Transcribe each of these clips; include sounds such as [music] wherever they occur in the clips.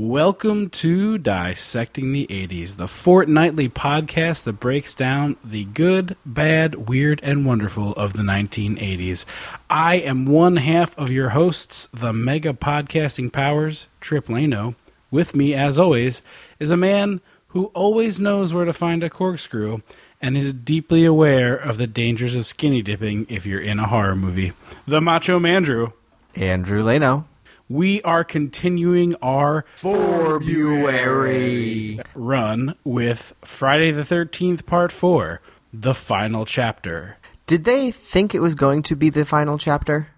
Welcome to Dissecting the 80s, the fortnightly podcast that breaks down the good, bad, weird, and wonderful of the 1980s. I am one half of your hosts, the mega podcasting powers, Tripp Lano. With me, as always, is a man who always knows where to find a corkscrew and is deeply aware of the dangers of skinny dipping if you're in a horror movie. The Macho Mandrew. Andrew Leno. We are continuing our February run with Friday the 13th, Part 4, the final chapter. Did they think it was going to be the final chapter?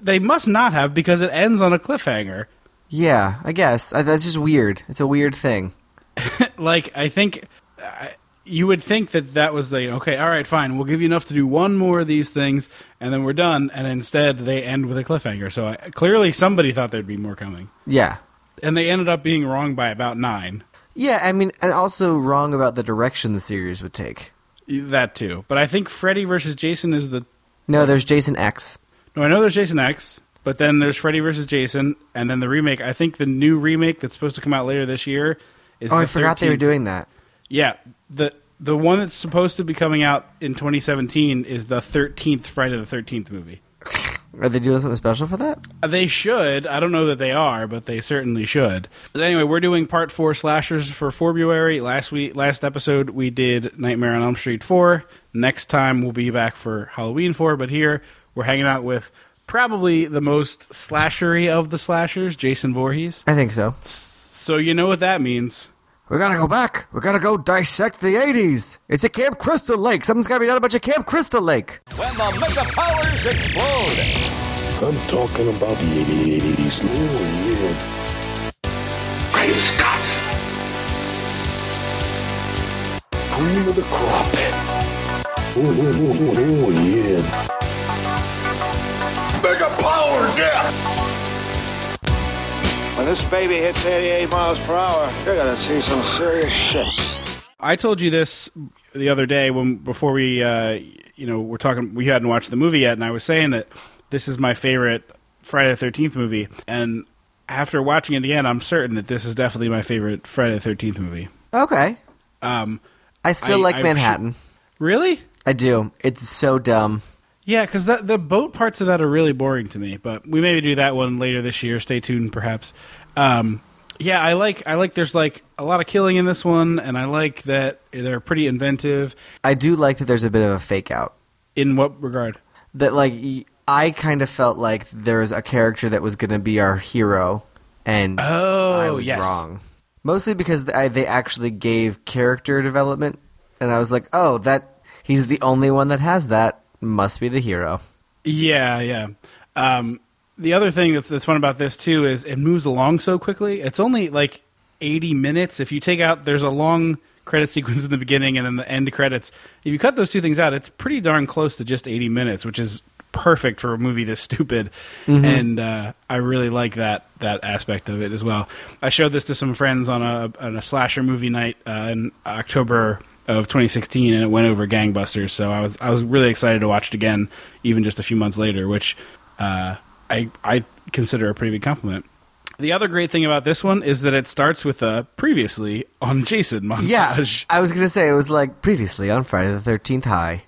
They must not have because it ends on a cliffhanger. Yeah, I guess. That's just weird. It's a weird thing. [laughs] like, I think. Uh, you would think that that was the okay all right fine we'll give you enough to do one more of these things and then we're done and instead they end with a cliffhanger so I, clearly somebody thought there'd be more coming Yeah. and they ended up being wrong by about nine Yeah, I mean, and also wrong about the direction the series would take. that too but i think freddy versus jason is the No, there's Jason X. no i know there's jason x but then there's freddy versus jason and then the remake i think the new remake that's supposed to come out later this year is Oh, the I forgot they were doing that. yeah the the one that's supposed to be coming out in 2017 is the 13th friday the 13th movie Are they doing something special for that? Uh, they should. I don't know that they are, but they certainly should. But anyway, we're doing part four slashers for February. Last week, last episode, we did Nightmare on Elm Street four. Next time, we'll be back for Halloween four. But here, we're hanging out with probably the most slashery of the slashers, Jason Voorhees. I think so. So you know what that means. We gotta go back. We gotta go dissect the 80s. It's a Camp Crystal Lake. Something's gotta be done about your Camp Crystal Lake. when the mega powers explode. I'm talking about the 80s. Oh, yeah. Great Scott! Cream of the crop. Oh, oh, oh, oh, oh yeah. Mega powers, yeah! When this baby hits 88 miles per hour, you're gonna see some serious shit. I told you this the other day when before we, uh, you know, we're talking. We hadn't watched the movie yet, and I was saying that this is my favorite Friday the Thirteenth movie. And after watching it again, I'm certain that this is definitely my favorite Friday the Thirteenth movie. Okay. Um, I still I- like I'm Manhattan. really? I do. It's so dumb. Yeah, because the boat parts of that are really boring to me. But we maybe do that one later this year. Stay tuned, perhaps. Um, yeah, I like. I like. There's like a lot of killing in this one, and I like that they're pretty inventive. I do like that there's a bit of a fake out. In what regard? that like I kind of felt like there was a character that was going to be our hero, and Oh, I was yes. wrong. Mostly because I, they actually gave character development, and I was like, oh, that he's the only one that has that. Must be the hero. Yeah, yeah. Um, the other thing that's, that's fun about this too is it moves along so quickly. It's only like eighty minutes. If you take out, there's a long credit sequence in the beginning and then the end credits. If you cut those two things out, it's pretty darn close to just eighty minutes, which is perfect for a movie this stupid. And uh, I really like that that aspect of it as well. I showed this to some friends on a on a slasher movie night uh, in October of 2016, and it went over gangbusters. So I was I was really excited to watch it again, even just a few months later, which uh, I I consider a pretty big compliment. The other great thing about this one is that it starts with a previously on Jason montage. Yeah, I was gonna say it was like previously on Friday the Thirteenth High.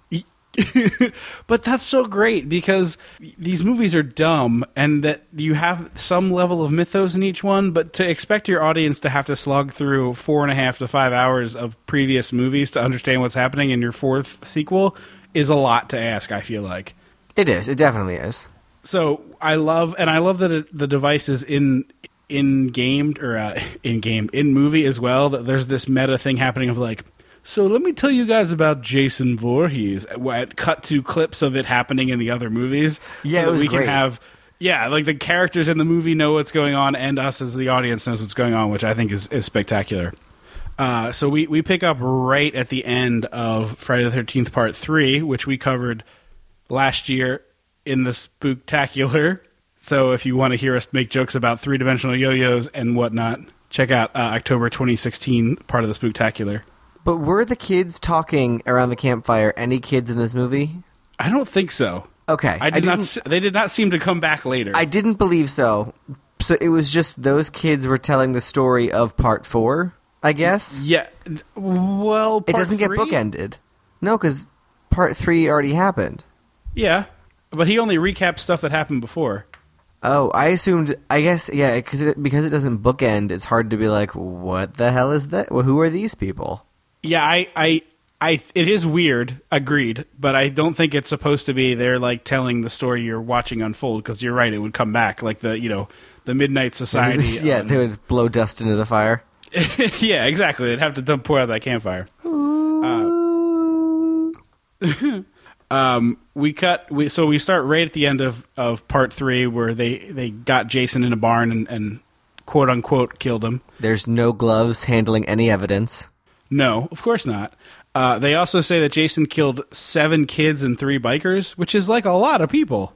[laughs] but that's so great because these movies are dumb and that you have some level of mythos in each one, but to expect your audience to have to slog through four and a half to five hours of previous movies to understand what's happening in your fourth sequel is a lot to ask, I feel like. It is. It definitely is. So I love, and I love that it, the device is in in game or uh, [laughs] in game in movie as well. That there's this meta thing happening of like, so let me tell you guys about Jason Voorhees. What cut to clips of it happening in the other movies. Yeah, so that was we great. can have. Yeah, like the characters in the movie know what's going on, and us as the audience knows what's going on, which I think is, is spectacular. Uh, so we, we pick up right at the end of Friday the Thirteenth Part Three, which we covered last year in the Spooktacular. So if you want to hear us make jokes about three dimensional yo-yos and whatnot, check out uh, October 2016 part of the Spooktacular. But were the kids talking around the campfire any kids in this movie? I don't think so. Okay. I did not. didn't- They did not seem to come back later. I didn't believe so. So it was just those kids were telling the story of part four, I guess. Yeah. Well, it doesn't get bookended. No, because part three already happened. Yeah, but he only recaps stuff that happened before. Oh, I assumed. I guess yeah, because it, because it doesn't bookend. It's hard to be like, what the hell is that? Well, who are these people? Yeah, I, I, I, it is weird. Agreed, but I don't think it's supposed to be. They're like telling the story you're watching unfold because you're right. It would come back like the you know the Midnight [laughs] Society. yeah, on- they would blow dust into the fire. [laughs] yeah, exactly. They'd have to dump pour out that campfire. Uh, [laughs] um, we cut. We so we start right at the end of, of part three where they, they got Jason in a barn and, and quote unquote killed him. There's no gloves handling any evidence. No, of course not. Uh, they also say that Jason killed seven kids and three bikers, which is like a lot of people.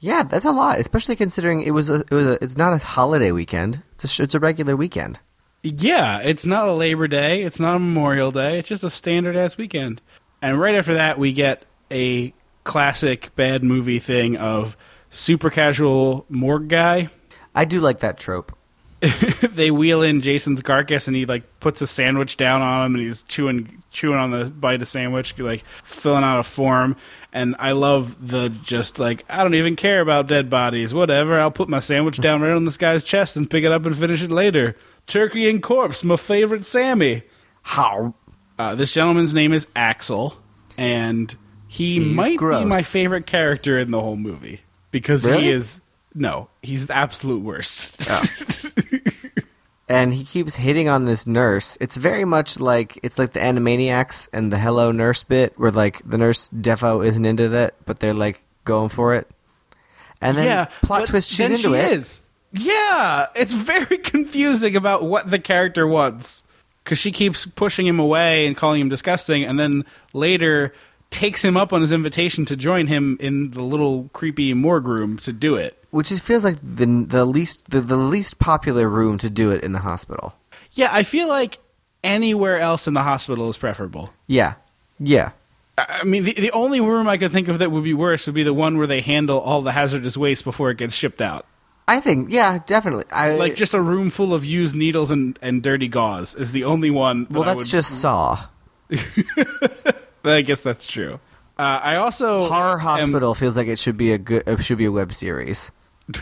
Yeah, that's a lot, especially considering it was a, it was a, it's not a holiday weekend. It's a it's a regular weekend. Yeah, it's not a Labor Day. It's not a Memorial Day. It's just a standard ass weekend. And right after that, we get a classic bad movie thing of super casual morgue guy. I do like that trope. [laughs] they wheel in Jason's carcass and he like puts a sandwich down on him and he's chewing chewing on the bite of sandwich, like filling out a form. And I love the just like I don't even care about dead bodies. Whatever, I'll put my sandwich down right on this guy's chest and pick it up and finish it later. Turkey and corpse, my favorite Sammy. How? Uh, this gentleman's name is Axel, and he He's might gross. be my favorite character in the whole movie because Really? he is no, he's the absolute worst. Oh. [laughs] and he keeps hitting on this nurse. It's very much like it's like the Animaniacs and the Hello Nurse bit, where like the nurse defo isn't into that, but they're like going for it. And then yeah, plot twist, she's into she it. Is. Yeah, it's very [laughs] confusing about what the character wants because she keeps pushing him away and calling him disgusting, and then later takes him up on his invitation to join him in the little creepy morgue room to do it. Which is, feels like the the least the, the least popular room to do it in the hospital. Yeah, I feel like anywhere else in the hospital is preferable. Yeah, yeah. I mean, the, the only room I could think of that would be worse would be the one where they handle all the hazardous waste before it gets shipped out. I think yeah, definitely. I Like just a room full of used needles and, and dirty gauze is the only one. That well, that's would- just Saw. [laughs] I guess that's true. Uh, I also Horror am- Hospital feels like it should be a good it should be a web series. [laughs]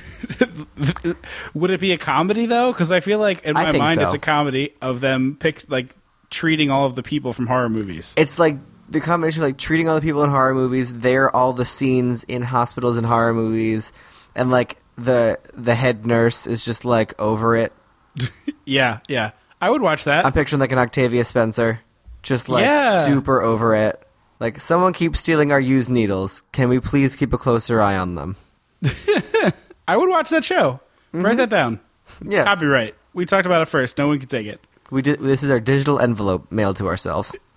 would it be a comedy though? Because I feel like in my mind so. it's a comedy of them pick like treating all of the people from horror movies. It's like the combination of like treating all the people in horror movies. They're all the scenes in hospitals and horror movies, and like the the head nurse is just like over it. [laughs] yeah, yeah. I would watch that. I'm picturing like an Octavia Spencer, just like Yeah. super over it. Like someone keeps stealing our used needles. Can we please keep a closer eye on them? [laughs] I would watch that show. Mm-hmm. Write that down. Yes. Copyright. We talked about it first. No one can take it. We did. This is our digital envelope mailed to ourselves. [laughs]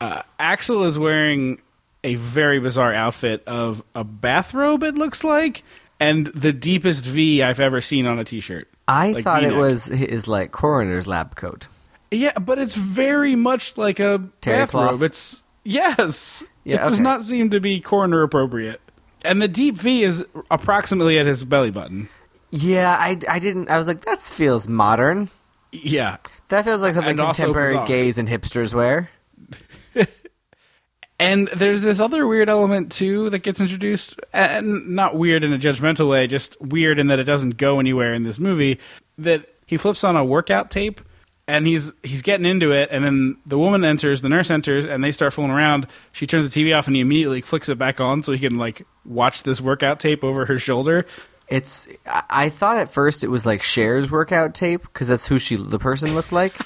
Uh, Axel is wearing a very bizarre outfit of a bathrobe. It looks like, and the deepest V I've ever seen on a T-shirt. I Like thought it V-neck. was his like coroner's lab coat. Yeah, but it's very much like a Terry bathrobe. cloth? It's yes. Yeah, it does not seem to be corner appropriate. And the deep V is approximately at his belly button. Yeah, I, I didn't. I was like, that feels modern. Yeah. That feels like something And contemporary gays and hipsters wear. [laughs] And there's this other weird element too that gets introduced, and not weird in a judgmental way, just weird in that it doesn't go anywhere in this movie. That he flips on a workout tape, and he's he's getting into it, and then the woman enters, the nurse enters, and they start fooling around. She turns the TV off, and he immediately flicks it back on so he can like watch this workout tape over her shoulder. It's. I, thought at first it was like Cher's workout tape because that's who she the person looked like. [laughs]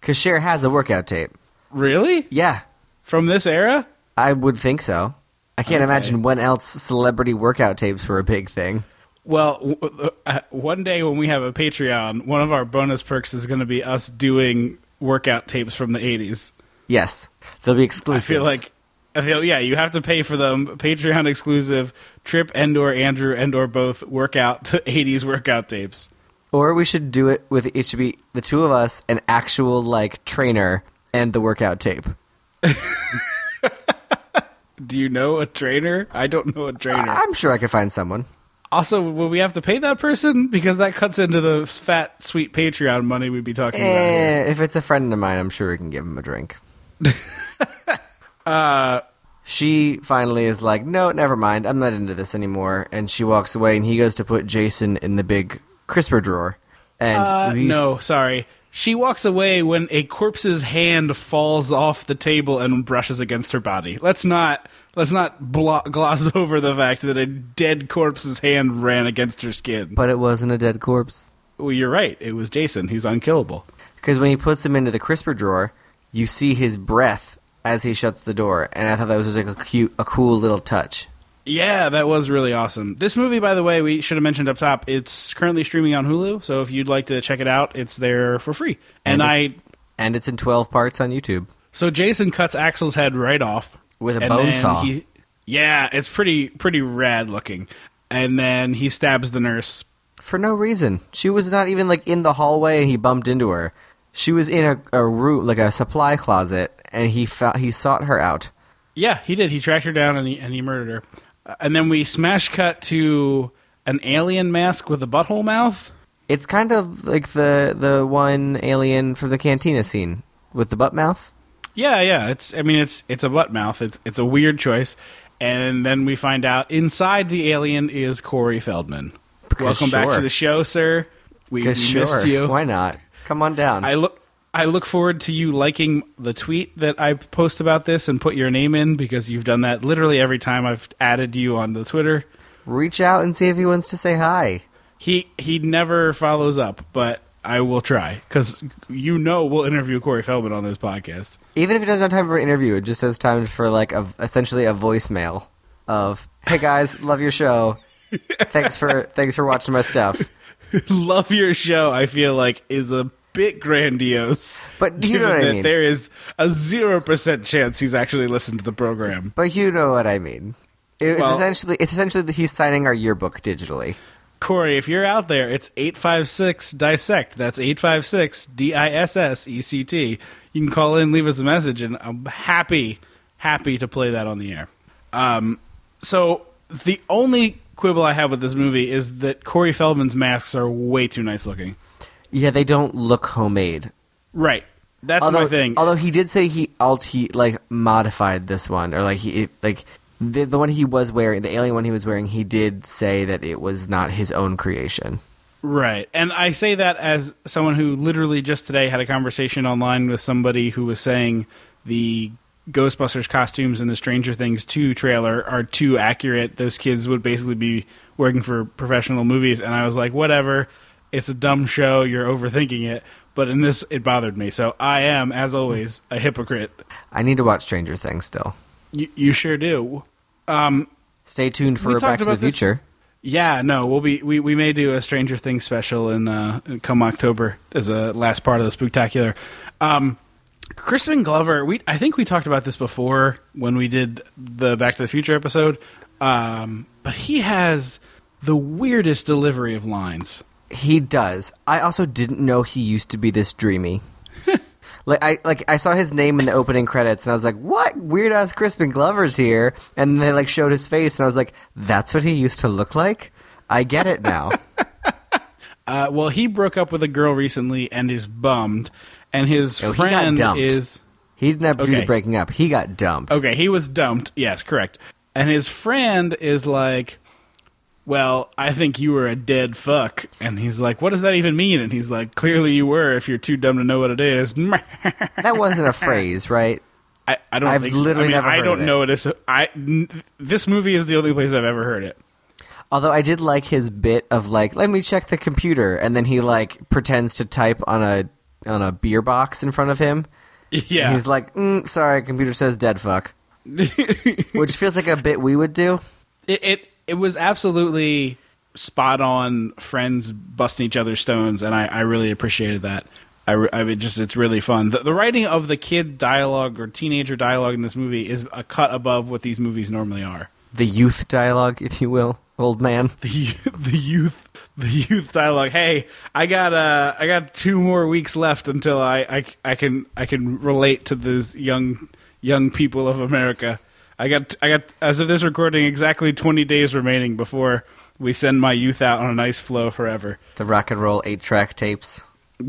Because Cher has a workout tape. Really, Yeah, from this era? I would think so. I can't Okay. imagine when else celebrity workout tapes were a big thing. Well, w- uh, one day when we have a Patreon, one of our bonus perks is going to be us doing workout tapes from the '80s. Yes, they'll be exclusive. I feel like, I feel yeah, you have to pay for them. Patreon exclusive. Tripp and or Andrew and or both workout [laughs] '80s workout tapes. or we should do it with it should be the two of us, an actual like trainer, and the workout tape. [laughs] Do you know a trainer? I don't know a trainer. I'm sure I could find someone. Also, will we have to pay that person? Because that cuts into the fat, sweet Patreon money we'd be talking about. Here. Eh, if it's a friend of mine, I'm sure we can give him a drink. [laughs] Uh, She finally is like, no, never mind. I'm not into this anymore. And she walks away, and he goes to put Jason in the big crisper drawer. And Uh, no, sorry. She walks away when a corpse's hand falls off the table and brushes against her body. Let's not let's not blo- gloss [laughs] over the fact that a dead corpse's hand ran against her skin. but it wasn't a dead corpse. well, you're right. It was Jason. He's unkillable. Because when he puts him into the crisper drawer, you see his breath as he shuts the door. And I thought that was just like a cute, a cool little touch. Yeah, that was really awesome. This movie, by the way, we should have mentioned up top. It's currently streaming on Hulu, so if you'd like to check it out, it's there for free. And, And it- I, And it's in 12 parts on YouTube. so Jason cuts Axel's head right off With a and bone saw. He, yeah, it's pretty pretty rad looking. And then he stabs the nurse. For no reason. She was not even like in the hallway and he bumped into her. She was in a, a room, like a supply closet, and he fou- he sought her out. Yeah, he did. He tracked her down and he and he murdered her. Uh, and then we smash cut to an alien mask with a butthole mouth. It's kind of like the the one alien from the cantina scene with the butt mouth. Yeah, yeah. It's I mean it's it's a butt mouth. It's it's a weird choice. And then we find out inside the alien is Corey Feldman. Because Welcome back to the show, sir. We, we sure, missed you. why not? Come on down. I look I look forward to you liking the tweet that I post about this and put your name in because you've done that literally every time I've added you on the Twitter. Reach out and see if he wants to say hi. He he never follows up, but I will try because you know we'll interview Corey Feldman on this podcast. Even if it doesn't have time for an interview, it just has time for like a essentially a voicemail of "Hey guys, [laughs] love your show. Thanks for thanks for watching my stuff." [laughs] Love your show. I feel like is a bit grandiose, But you know what I mean. there is a zero percent chance he's actually listened to the program. But you know what I mean. It's Well- essentially it's essentially that he's signing our yearbook digitally. Corey, if you're out there, it's 856 dissect. That's 856 D I S S E C T. You can call in, leave us a message, and I'm happy, happy to play that on the air. Um, so the only quibble I have with this movie is that Corey Feldman's masks are way too nice looking. Yeah, they don't look homemade. Right. That's although, my thing. Although he did say he alt he like modified this one or like he like the the one he was wearing, the alien one he was wearing, he did say that it was not his own creation. Right. And I say that as someone who literally just today had a conversation online with somebody who was saying the Ghostbusters costumes and the Stranger Things 2 trailer are too accurate. Those kids would basically be working for professional movies. And I was like, whatever. It's a dumb show. You're overthinking it. But in this, it bothered me. So I am, as always, a hypocrite. I need to watch Stranger Things still. You, you sure do. Stay tuned for Back to the this- Future. Yeah, no, we'll be we, we may do a Stranger Things special in uh, come October as a last part of the Spooktacular. Um, Crispin Glover, we I think we talked about this before when we did the Back to the Future episode, um, but he has the weirdest delivery of lines. He does. I also didn't know he used to be this dreamy. Like I like I saw his name in the opening credits and I was like, "What weird ass Crispin Glover's here?" And they like showed his face and I was like, "That's what he used to look like." I get it now. [laughs] Uh, well, he broke up with a girl recently and is bummed, and his Oh, friend is He didn't have to do Okay. the breaking up. He got dumped. Okay, he was dumped. Yes, correct. And his friend is like, "Well, I think you were a dead fuck." And he's like, "What does that even mean?" And he's like, "Clearly you were. If you're too dumb to know what it is." [laughs] That wasn't a phrase, right? I, I don't I've think so. literally I mean, never I don't know it is. I n- this movie is the only place I've ever heard it. Although I did like his bit of like, let me check the computer, and then he like pretends to type on a on a beer box in front of him. [laughs] Yeah, And he's like, mm, "Sorry, computer says dead fuck," [laughs] which feels like a bit we would do. it, it it was absolutely spot on. Friends busting each other's stones, and I, I really appreciated that. I, I mean, just it's really fun. The, the writing of the kid dialogue or teenager dialogue in this movie is a cut above what these movies normally are. The youth dialogue, if you will, old man. [laughs] The the youth the youth dialogue. Hey, I got uh I got two more weeks left until I I, I can I can relate to these young young people of America. I got I got as of this recording exactly 20 days remaining before we send my youth out on a nice flow forever. The rock and roll eight track tapes. [laughs]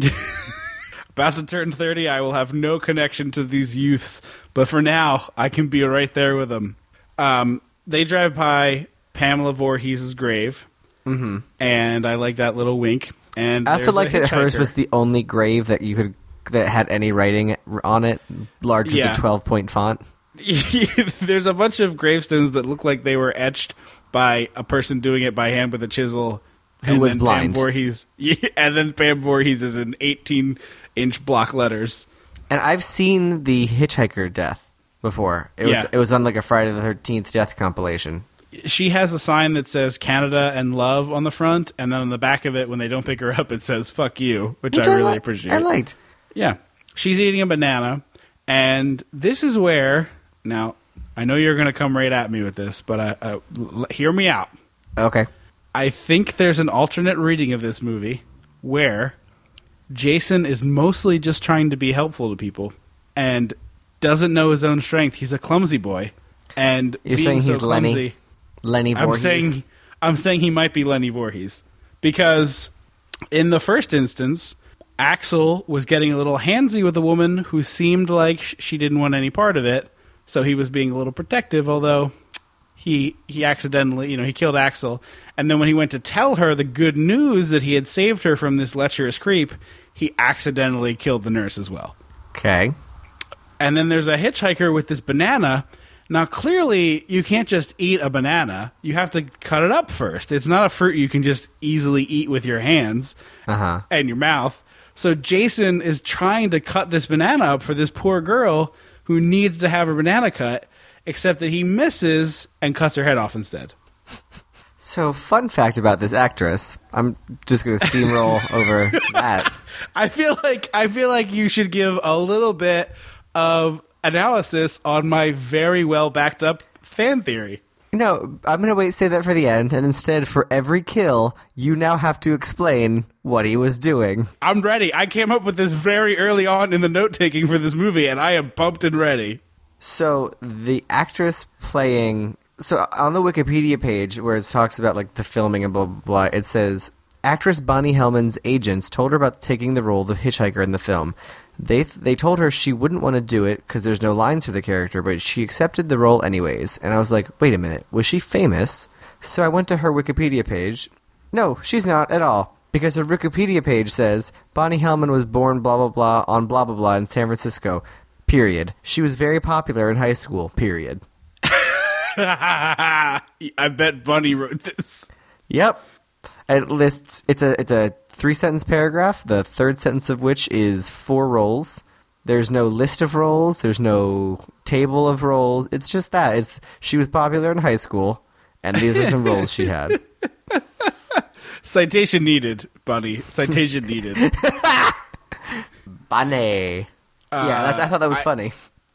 About to turn 30, I will have no connection to these youths, but for now, I can be right there with them. Um, they drive by Pamela Voorhees' grave, mm-hmm. and I like that little wink. And I also like that hers was the only grave that you could that had any writing on it, larger Yeah. than twelve point font. [laughs] There's a bunch of gravestones that look like they were etched by a person doing it by hand with a chisel. Who and was then blind. Pam Voorhees, [laughs] yeah, and then Pam Voorhees is in 18 inch block letters. And I've seen the hitchhiker death before. It Yeah. was it was on like a Friday the Thirteenth death compilation. She has a sign that says Canada and love on the front, and then on the back of it, when they don't pick her up, it says "fuck you," which, I really li- appreciate. I liked. Yeah. She's eating a banana, and this is where now I know you're going to come right at me with this, but uh, uh, l- hear me out. Okay. I think there's an alternate reading of this movie where Jason is mostly just trying to be helpful to people and doesn't know his own strength. He's a clumsy boy, and You're saying so he's Lenny? clumsy, Lenny I'm saying I'm saying he might be Lenny Voorhees because in the first instance, Axel was getting a little handsy with a woman who seemed like she didn't want any part of it, so he was being a little protective. Although he he accidentally, you know, he killed Axel, and then when he went to tell her the good news that he had saved her from this lecherous creep, he accidentally killed the nurse as well okay. and then there's a hitchhiker with this banana. Now, clearly, you can't just eat a banana. You have to cut it up first. It's not a fruit you can just easily eat with your hands Uh huh. and your mouth. So Jason is trying to cut this banana up for this poor girl who needs to have her banana cut, except that he misses and cuts her head off instead. So, fun fact about this actress. I'm just going to steamroll [laughs] over that. I feel like I feel like you should give a little bit of analysis on my very well backed up fan theory. No, I'm going to wait say that for the end, and instead, for every kill, you now have to explain what he was doing. I'm ready. I came up with this very early on in the note taking for this movie, and I am pumped and ready. So the actress playing so on the Wikipedia page where it talks about like the filming and blah blah blah, it says actress Bonnie Hellman's agents told her about taking the role of hitchhiker in the film. They they told her she wouldn't want to do it because there's no lines for the character, but she accepted the role anyways. And I was like, wait a minute, was she famous? So I went to her Wikipedia page. No, she's not at all. Because her Wikipedia page says Bonnie Hellman was born blah blah blah on blah blah blah in San Francisco. Period. She was very popular in high school. Period. [laughs] I bet Bunny wrote this. Yep. It lists it's a it's a three sentence paragraph, the third sentence of which is four roles. There's no list of roles, there's no table of roles. It's just that. It's she was popular in high school and these are some roles she had. [laughs] Citation needed, Bunny. Citation [laughs] needed. Bunny. yeah, that's, I uh, thought that was I- funny.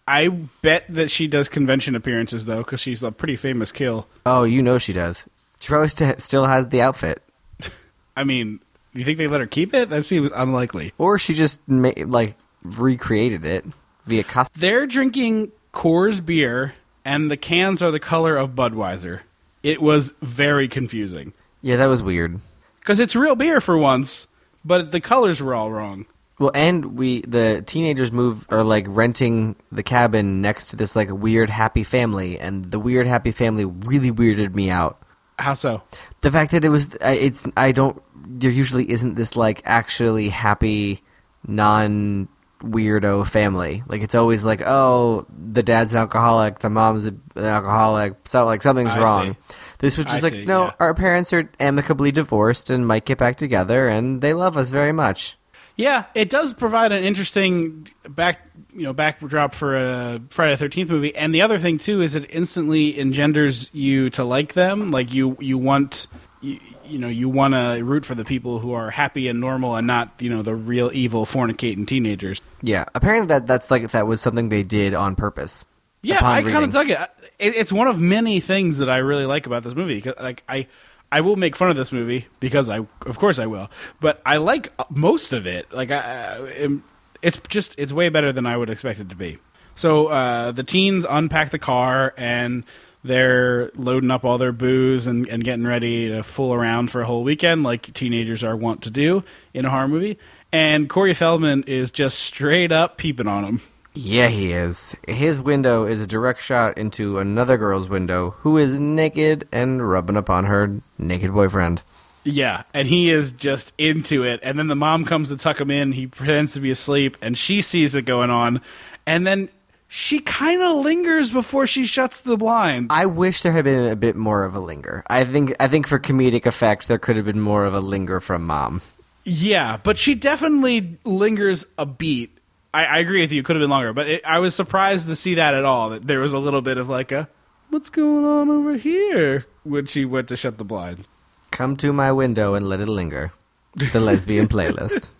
I bet that she does convention appearances though, because she's a pretty famous kill. Oh, you know she does. She probably st- still has the outfit. [laughs] I mean, you think they let her keep it? That seems unlikely. Or she just ma- like recreated it via custom. They're drinking Coors beer, and the cans are the color of Budweiser. It was very confusing Yeah, that was weird. because it's real beer for once, but the colors were all wrong. Well, and we the teenagers move are like renting the cabin next to this like weird happy family, and the weird happy family really weirded me out. How so? The fact that it was it's I don't there usually isn't this like actually happy non weirdo family. Like it's always like oh the dad's an alcoholic, the mom's an alcoholic, so like something's I wrong. see. This was just I like see, no, yeah. our parents are amicably divorced and might get back together, and they love us very much. Yeah, it does provide an interesting back, you know, backdrop for a Friday the Thirteenth movie. And the other thing too is it instantly engenders you to like them. Like you, you want, you, you know, you want to root for the people who are happy and normal, and not you know the real evil fornicating teenagers. Yeah, apparently that that's like that was something they did on purpose. Yeah, I kind of dug it. it. It's one of many things that I really like about this movie. Like I, I will make fun of this movie because I, of course, I will. But I like most of it. Like I, I- it's just it's way better than I would expect it to be. So uh, the teens unpack the car and they're loading up all their booze and, and getting ready to fool around for a whole weekend, like teenagers are wont to do in a horror movie. And Corey Feldman is just straight up peeping on them. Yeah, he is. His window is a direct shot into another girl's window who is naked and rubbing upon her naked boyfriend. Yeah, and he is just into it. And then the mom comes to tuck him in. He pretends to be asleep, and she sees it going on. And then she kind of lingers before she shuts the blinds. I wish there had been a bit more of a linger. I think I think for comedic effect there could have been more of a linger from mom. Yeah, but she definitely lingers a beat. I, I agree with you; it could have been longer, but it, I was surprised to see that at all. That there was a little bit of like a "What's going on over here?" when she went to shut the blinds. Come to my window and let it linger. The lesbian playlist. [laughs]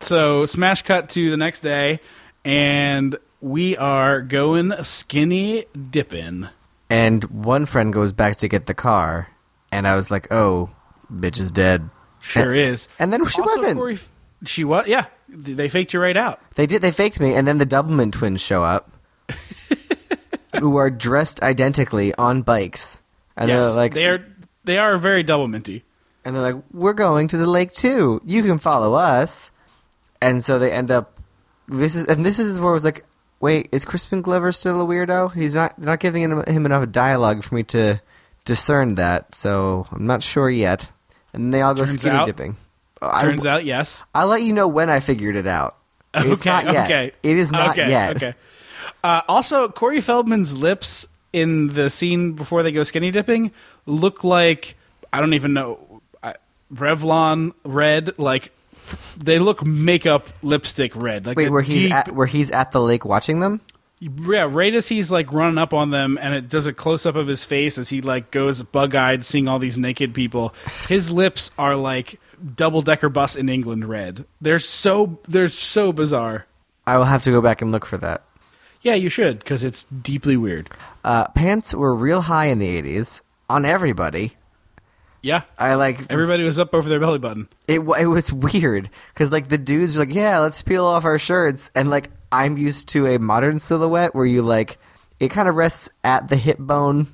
So, smash cut to the next day, and we are going skinny dipping. And one friend goes back to get the car, and I was like, "Oh, bitch is dead." Sure And- is. and then she Also, wasn't. Corey- she was. Yeah, they faked you right out. They did. They faked me, and then the Doublemint twins show up, [laughs] who are dressed identically on bikes, and yes, they're like, they are. They are very double minty. and they're like, "We're going to the lake too. You can follow us." And so they end up. This is and this is where I was like, "Wait, is Crispin Glover still a weirdo? He's not. They're not giving him, him enough dialogue for me to discern that. So I'm not sure yet." And they all go Turns skinny out- dipping. I- Turns out, yes. I'll let you know when I figured it out. It's okay, okay. It is not okay, yet. Okay. Uh, also, Corey Feldman's lips in the scene before they go skinny dipping look like I don't even know Revlon red. Like they look makeup lipstick red. Like Wait, where he's deep, at, where he's at the lake watching them? yeah, right as he's like running up on them, and it does a close up of his face as he like goes bug eyed, seeing all these naked people. His lips are like double decker bus in England red. They're so they're so bizarre. I will have to go back and look for that. Yeah, you should because it's deeply weird. Uh, pants were real high in the '80s on everybody. Yeah, I like everybody was up over their belly button. it. It was [laughs] weird because like the dudes were like, "Yeah, let's peel off our shirts," and like I'm used to a modern silhouette where you like it kind of rests at the hip bone,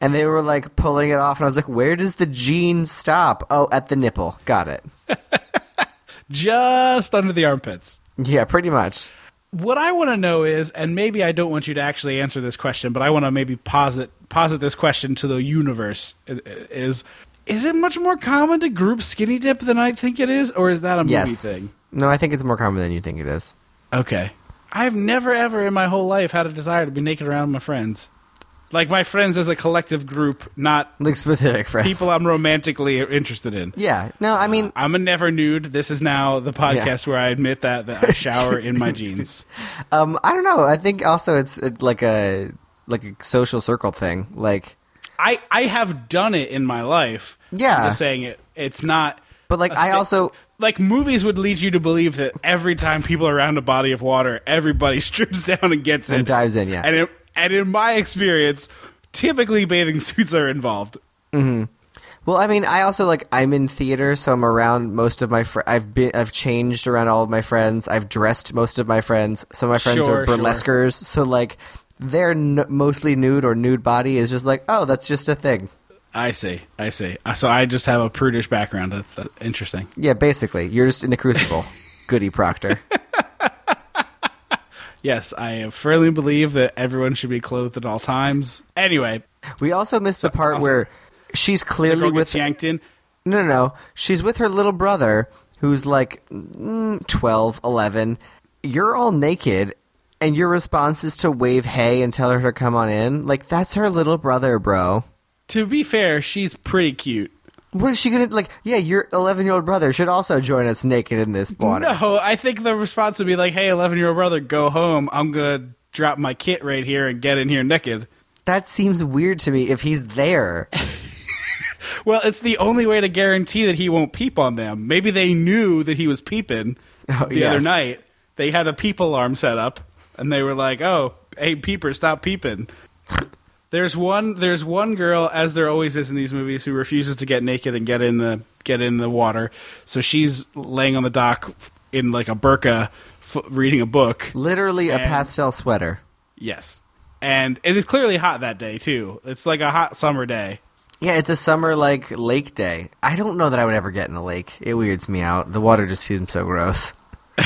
and they were like pulling it off, and I was like, "Where does the jean stop?" Oh, at the nipple. Got it. [laughs] Just under the armpits. Yeah, pretty much. What I want to know is, and maybe I don't want you to actually answer this question, but I want to maybe posit posit this question to the universe: is is it much more common to group skinny dip than I think it is, or is that a movie Yes. thing? No, I think it's more common than you think it is. Okay. I've never ever in my whole life had a desire to be naked around my friends. Like my friends as a collective group, not Like specific friends. people I'm romantically interested in. Yeah. No, I mean, I'm a never nude. This is now the podcast where I admit that that I shower in my [laughs] jeans. Um, I don't know. I think also it's uh, like a like a social circle thing. Like, I I have done it in my life. Yeah. I'm just saying it. It's not. but like I also like movies would lead you to believe that every time people are around a body of water, everybody [laughs] strips down and gets And in, dives in, yeah. And in, and in my experience, typically bathing suits are involved. Mm-hmm. well, I mean, I also like I'm in theater, so I'm around most of my. Fr- I've been I've changed around all of my friends. I've dressed most of my friends. Some of my friends Sure, are sure. burlesquers, so like their n- mostly nude or nude body is just like, oh, that's just a thing. I see. I see. Uh, So I just have a prudish background. That's, that's interesting. Yeah, basically, you're just in the crucible. [laughs] Goody Proctor. [laughs] Yes, I firmly believe that everyone should be clothed at all times. Anyway, We also missed the part also- where she's clearly with yanked in. No, no, no. She's with her little brother, who's like mm, 12, 11. You're all naked, and your response is to wave hey and tell her to come on in. Like, that's her little brother, bro. To be fair, she's pretty cute. What is she gonna, like, yeah, your 11 year old brother should also join us naked in this water. No, I think the response would be like, "Hey, eleven-year-old brother, go home. I'm gonna drop my kit right here and get in here naked." That seems weird to me if he's there. [laughs] Well, it's the only way to guarantee that he won't peep on them. Maybe they knew that he was peeping Oh, the yes. other night. They had a peep alarm set up, and they were like, "Oh, hey, peeper, stop peeping." There's one. There's one girl, as there always is in these movies, who refuses to get naked and get in the get in the water. So she's laying on the dock in like a burqa f- reading a book. Literally a And- pastel sweater. Yes, and it is clearly hot that day too. It's like a hot summer day. Yeah, it's a summer like lake day. I don't know that I would ever get in a lake. It weirds me out. The water just seems so gross. [laughs]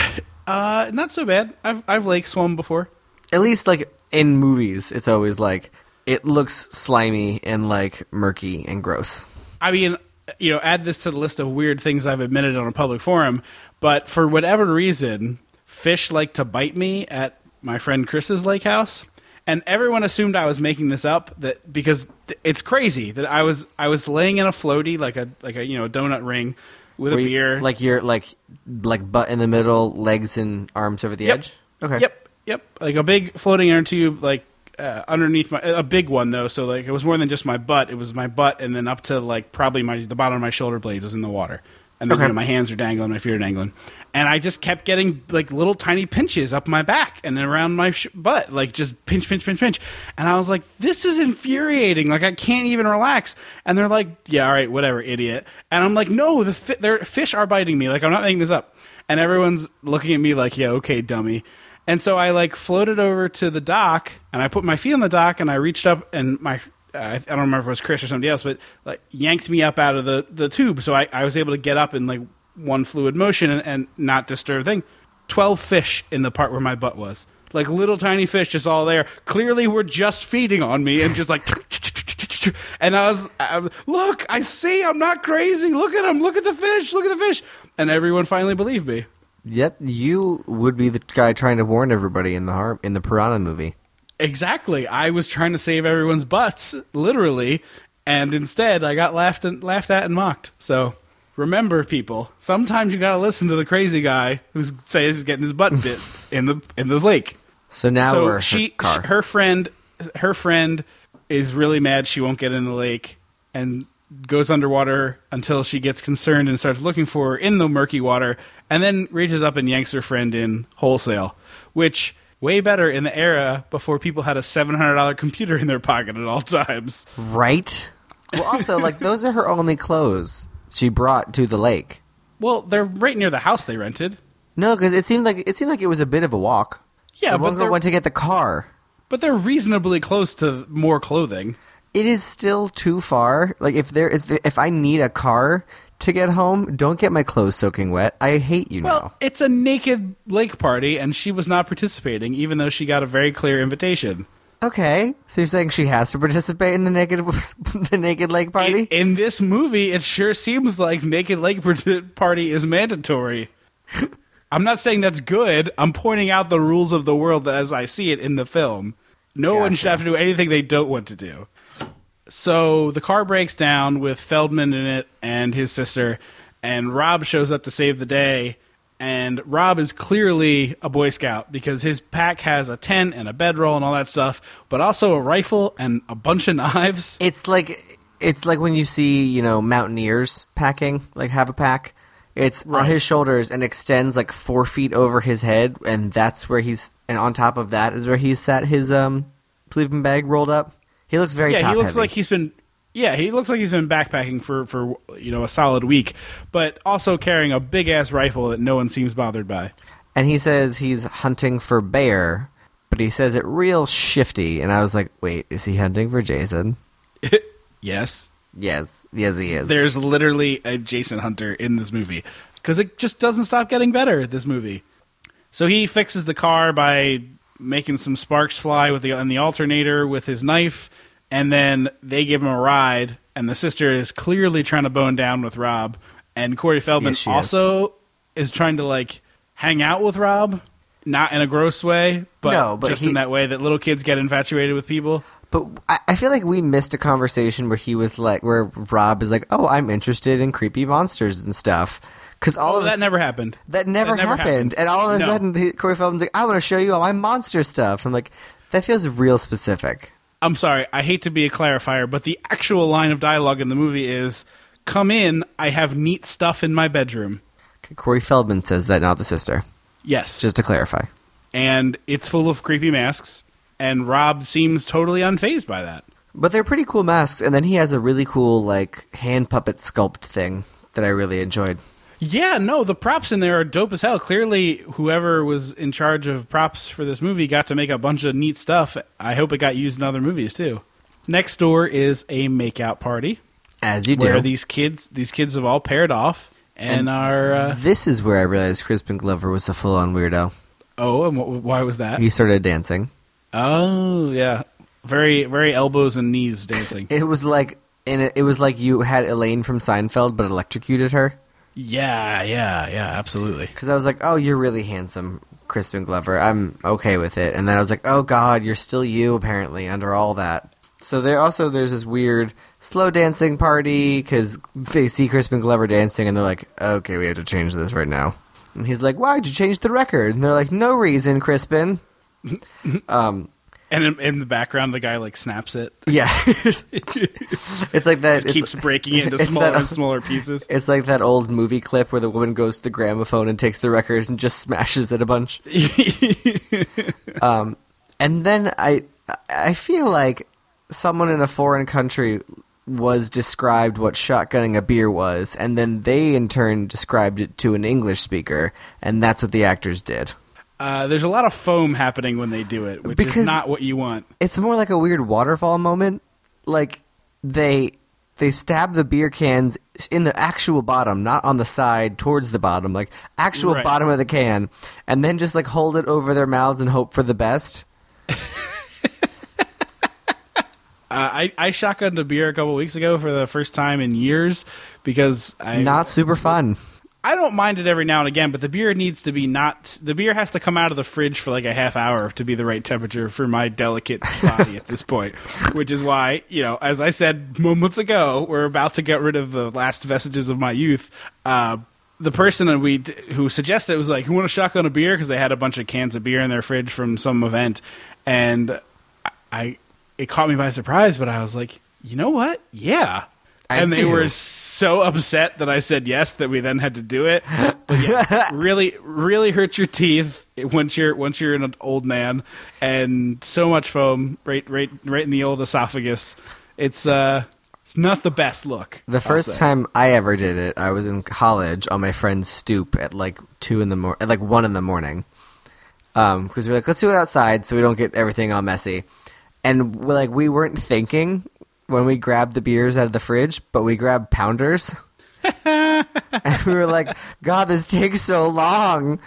Uh, not so bad. I've I've lake swum before. At least like in movies, it's always like it looks slimy and like murky and gross. I mean, you know, add this to the list of weird things I've admitted on a public forum. But for whatever reason, fish like to bite me at my friend Chris's lake house, and everyone assumed I was making this up. That because th- it's crazy that I was I was laying in a floaty like a like a you know donut ring with a Were you- beer. like you're like like butt in the middle, legs and arms over the Yep. edge. Okay. Yep, yep. Like a big floating air tube, like uh, underneath my a big one though. So like it was more than just my butt. It was my butt, and then up to like probably my the bottom of my shoulder blades was in the water, and then Okay. you know, my hands are dangling, my feet are dangling, and I just kept getting like little tiny pinches up my back and then around my sh- butt, like just pinch, pinch, pinch, pinch, and I was like, this is infuriating. Like I can't even relax. And they're like, yeah, all right, whatever, idiot. And I'm like, no, the fi- their fish are biting me. Like I'm not making this up. And everyone's looking at me like, yeah, okay, dummy. And so I like floated over to the dock and I put my feet on the dock and I reached up and my I don't remember if it was Chris or somebody else, but like yanked me up out of the, the tube. So I, I was able to get up in like one fluid motion and, and not disturb thing. Twelve fish in the part where my butt was. Like little tiny fish just all there. Clearly were just feeding on me and just like [laughs] and I was, I was look, I see I'm not crazy. Look at him, look at the fish, look at the fish. And everyone finally believed me. Yep, you would be the guy trying to warn everybody in the harm in the piranha movie. Exactly. I was trying to save everyone's butts, literally, and instead I got laughed and laughed at and mocked. So remember, people, sometimes you got to listen to the crazy guy who says he's getting his butt [laughs] bit in the in the lake. So now so we're she, her car. her friend, her friend is really mad she won't get in the lake and goes underwater until she gets concerned and starts looking for her in the murky water, and then reaches up and yanks her friend in wholesale, which way better in the era before people had a seven hundred dollar computer in their pocket at all times. right? Well, also like those are her only clothes she brought to the lake. Well, they're right near the house they rented. No, because it seemed like it seemed like it was a bit of a walk. Yeah, the but one girl went to get the car. but they're reasonably close to more clothing. It is still too far. Like if there is, if I need a car to get home, don't get my clothes soaking wet. I hate you Well, now. it's a naked lake party, and she was not participating, even though she got a very clear invitation. Okay, so you're saying she has to participate in the naked [laughs] the naked lake party? In, in this movie, it sure seems like naked lake party is mandatory. [laughs] I'm not saying that's good. I'm pointing out the rules of the world as I see it in the film. No one should have to do anything they don't want to do. So the car breaks down with Feldman in it and his sister, and Rob shows up to save the day. And Rob is clearly a Boy Scout because his pack has a tent and a bedroll and all that stuff, but also a rifle and a bunch of knives. It's like it's like when you see you know mountaineers packing, like have a pack. It's on his shoulders and extends like four feet over his head, and that's where he's. And on top of that is where he's set his um sleeping bag rolled up. He looks very yeah, he looks heavy. like he's been. Yeah, he looks like he's been backpacking for for you know a solid week, but also carrying a big ass rifle that no one seems bothered by. and he says he's hunting for bear, but he says it real shifty. And I was like, wait, is he hunting for Jason? [laughs] yes, Yes, yes, he is. there's literally a Jason Hunter in this movie because it just doesn't stop getting better. This movie. So he fixes the car by making some sparks fly with the and the alternator with his knife, and then they give him a ride. And the sister is clearly trying to bone down with Rob, and Corey Feldman Yes, she is. also is. trying to like hang out with Rob, not in a gross way, but, No, but just he- in that way that little kids get infatuated with people. But I, I feel like we missed a conversation where he was like, where Rob is like, "Oh, I'm interested in creepy monsters and stuff." Because all Oh, of that never happened. that never, That never happened. happened. and all of a No. sudden, he, Corey Feldman's like, "I want to show you all my monster stuff." I'm like, that feels real specific. I'm sorry, I hate to be a clarifier, but the actual line of dialogue in the movie is Come in, I have neat stuff in my bedroom. Corey Feldman says that, not the sister. Yes. Just to clarify. and it's full of creepy masks, and Rob seems totally unfazed by that. But they're pretty cool masks, and then he has a really cool like hand puppet sculpt thing that I really enjoyed. Yeah, no, the props in there are dope as hell. Clearly, whoever was in charge of props for this movie got to make a bunch of neat stuff. I hope it got used in other movies too. Next door is a makeout party As you do. where these kids these kids have all paired off and, And- are uh, This is where I realized Crispin Glover was a full-on weirdo. oh, and wh- why was that? He started dancing. Oh, yeah, very very elbows and knees dancing. [laughs] It was like, and it, it was like you had Elaine from Seinfeld, but electrocuted her. Yeah, yeah, yeah, absolutely. Because I was like, "Oh, you're really handsome, Crispin Glover. I'm okay with it." And then I was like, "Oh God, you're still you apparently under all that." So there also there's this weird slow dancing party because they see Crispin Glover dancing and they're like, "Okay, we have to change this right now." And he's like, "Why'd you change the record?" And they're like, "No reason, Crispin." [laughs] um, And in, in the background, the guy like snaps it, yeah, [laughs] it's like that. just it's- keeps breaking it into smaller that- and smaller pieces. [laughs] It's like that old movie clip where the woman goes to the gramophone and takes the records and just smashes it a bunch. [laughs] um, and then I, I feel like someone in a foreign country was described what shotgunning a beer was, and then they in turn described it to an English speaker, and that's what the actors did. Uh, there's a lot of foam happening when they do it, which Because- is not what you want. It's more like a weird waterfall moment. Like they they stab the beer cans in the actual bottom, not on the side towards the bottom, like actual Right. bottom of the can, and then just like hold it over their mouths and hope for the best. [laughs] Uh, I I shotgunned a beer a couple weeks ago for the first time in years because I Not super fun. I don't mind it every now and again, but the beer needs to be not the beer has to come out of the fridge for like a half hour to be the right temperature for my delicate body at this point. [laughs] Which is why, you know, as I said moments ago, we're about to get rid of the last vestiges of my youth. Uh, the person that we d- who suggested it was like, "You want a shotgun a beer?" Because they had a bunch of cans of beer in their fridge from some event, and I, I it caught me by surprise. But I was like, you know what? Yeah. I and they do. were so upset that I said yes that we then had to do it. But yeah, [laughs] really, really hurts your teeth once you're once you're an old man, and so much foam right, right, right in the old esophagus. It's uh, it's not the best look. The first time I ever did it, I was in college on my friend's stoop at like two in the mor- at like one in the morning. Um, because we are like, let's do it outside so we don't get everything all messy. And we're like we weren't thinking when we grabbed the beers out of the fridge, but we grabbed pounders. [laughs] and we were like, God, this takes so long.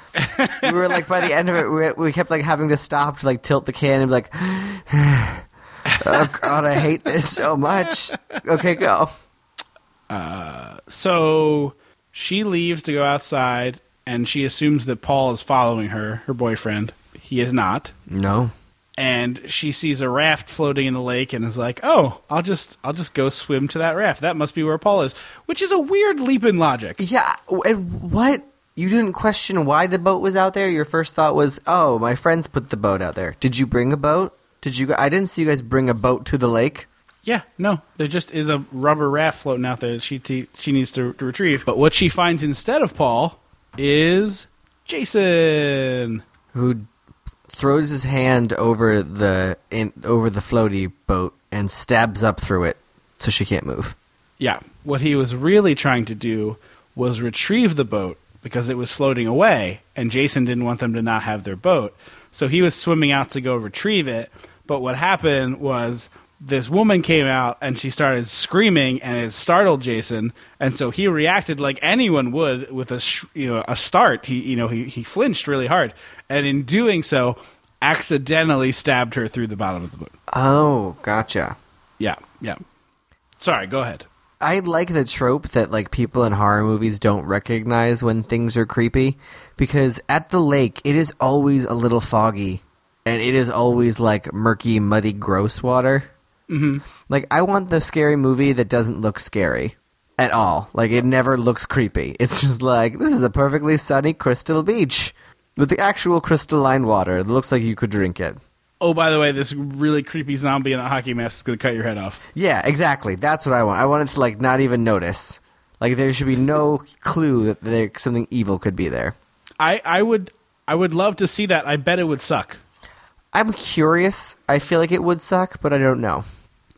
we were like, by the end of it, we, we kept like having to stop to like tilt the can and be like, oh God, I hate this so much. Okay, go. Uh, So she leaves to go outside, and she assumes that Paul is following her, her boyfriend. He is not. No. And she sees a raft floating in the lake and is like, "Oh, I'll just I'll just go swim to that raft. That must be where Paul is." Which is a weird leap in logic. Yeah, and what? You didn't question why the boat was out there. Your first thought was, "Oh, my friends put the boat out there." Did you bring a boat? Did you? I didn't see you guys bring a boat to the lake. Yeah, no, there just is a rubber raft floating out there that she she needs to, to retrieve. But what she finds instead of Paul is Jason. Who throws his hand over the in, over the floaty boat and stabs up through it, so she can't move. Yeah, what he was really trying to do was retrieve the boat because it was floating away, and Jason didn't want them to not have their boat. So he was swimming out to go retrieve it. But what happened was this woman came out and she started screaming, and it startled Jason. And so he reacted like anyone would with a sh- you know a start. He you know he he flinched really hard, and in doing so, accidentally stabbed her through the bottom of the boat. Oh, gotcha. Yeah, yeah. Sorry, go ahead. I like the trope that like people in horror movies don't recognize when things are creepy because at the lake it is always a little foggy and it is always like murky, muddy, gross water. Mm-hmm. Like I want the scary movie that doesn't look scary at all. Like it never looks creepy. It's just like this is a perfectly sunny crystal beach with the actual crystalline water. It looks like you could drink it. Oh, by the way, this really creepy zombie in a hockey mask is going to cut your head off. Yeah, exactly. That's what I want. I want it to like not even notice. Like there should be no clue that there something evil could be there. I, I would I would love to see that. I bet it would suck I'm curious. I feel like it would suck, but I don't know.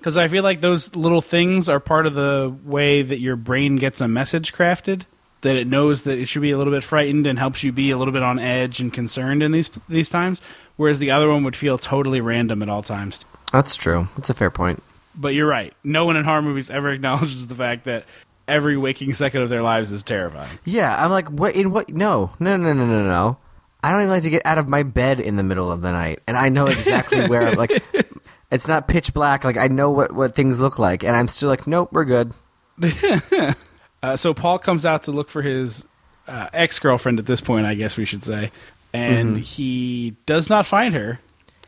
Because I feel like those little things are part of the way that your brain gets a message crafted. that it knows that it should be a little bit frightened and helps you be a little bit on edge and concerned in these these times. Whereas the other one would feel totally random at all times. That's true. That's a fair point. But you're right. No one in horror movies ever [laughs] acknowledges the fact that every waking second of their lives is terrifying. Yeah, I'm like, what? In what? No, no, no, no, no, no. I don't even like to get out of my bed in the middle of the night, and I know exactly where. I'm like, [laughs] it's not pitch black. Like I know what what things look like, and I'm still like, nope, we're good. [laughs] Uh, so Paul comes out to look for his uh, ex girlfriend at this point, I guess we should say, and he does not find her.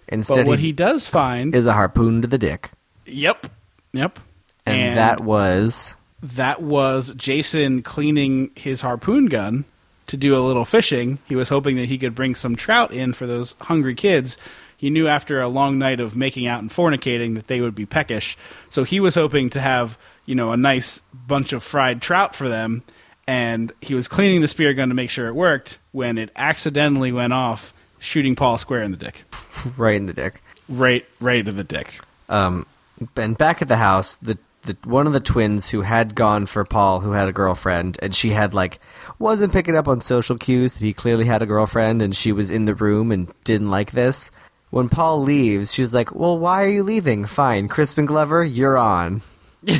Instead, But what he, he does find, is a harpoon to the dick, yep, yep, and, that was that was Jason cleaning his harpoon gun to do a little fishing. He was hoping that he could bring some trout in for those hungry kids. He knew after a long night of making out and fornicating that they would be peckish. So he was hoping to have, you know, a nice bunch of fried trout for them. And he was cleaning the spear gun to make sure it worked when it accidentally went off, shooting Paul square in the dick. [laughs] right in the dick. Right, right in the dick. Um, and back at the house, the, the one of the twins who had gone for Paul, who had a girlfriend, and she had like wasn't picking up on social cues that he clearly had a girlfriend, and she was in the room and didn't like this. When Paul leaves, she's like, "Well, why are you leaving? Fine, Crispin Glover, you're on." [laughs]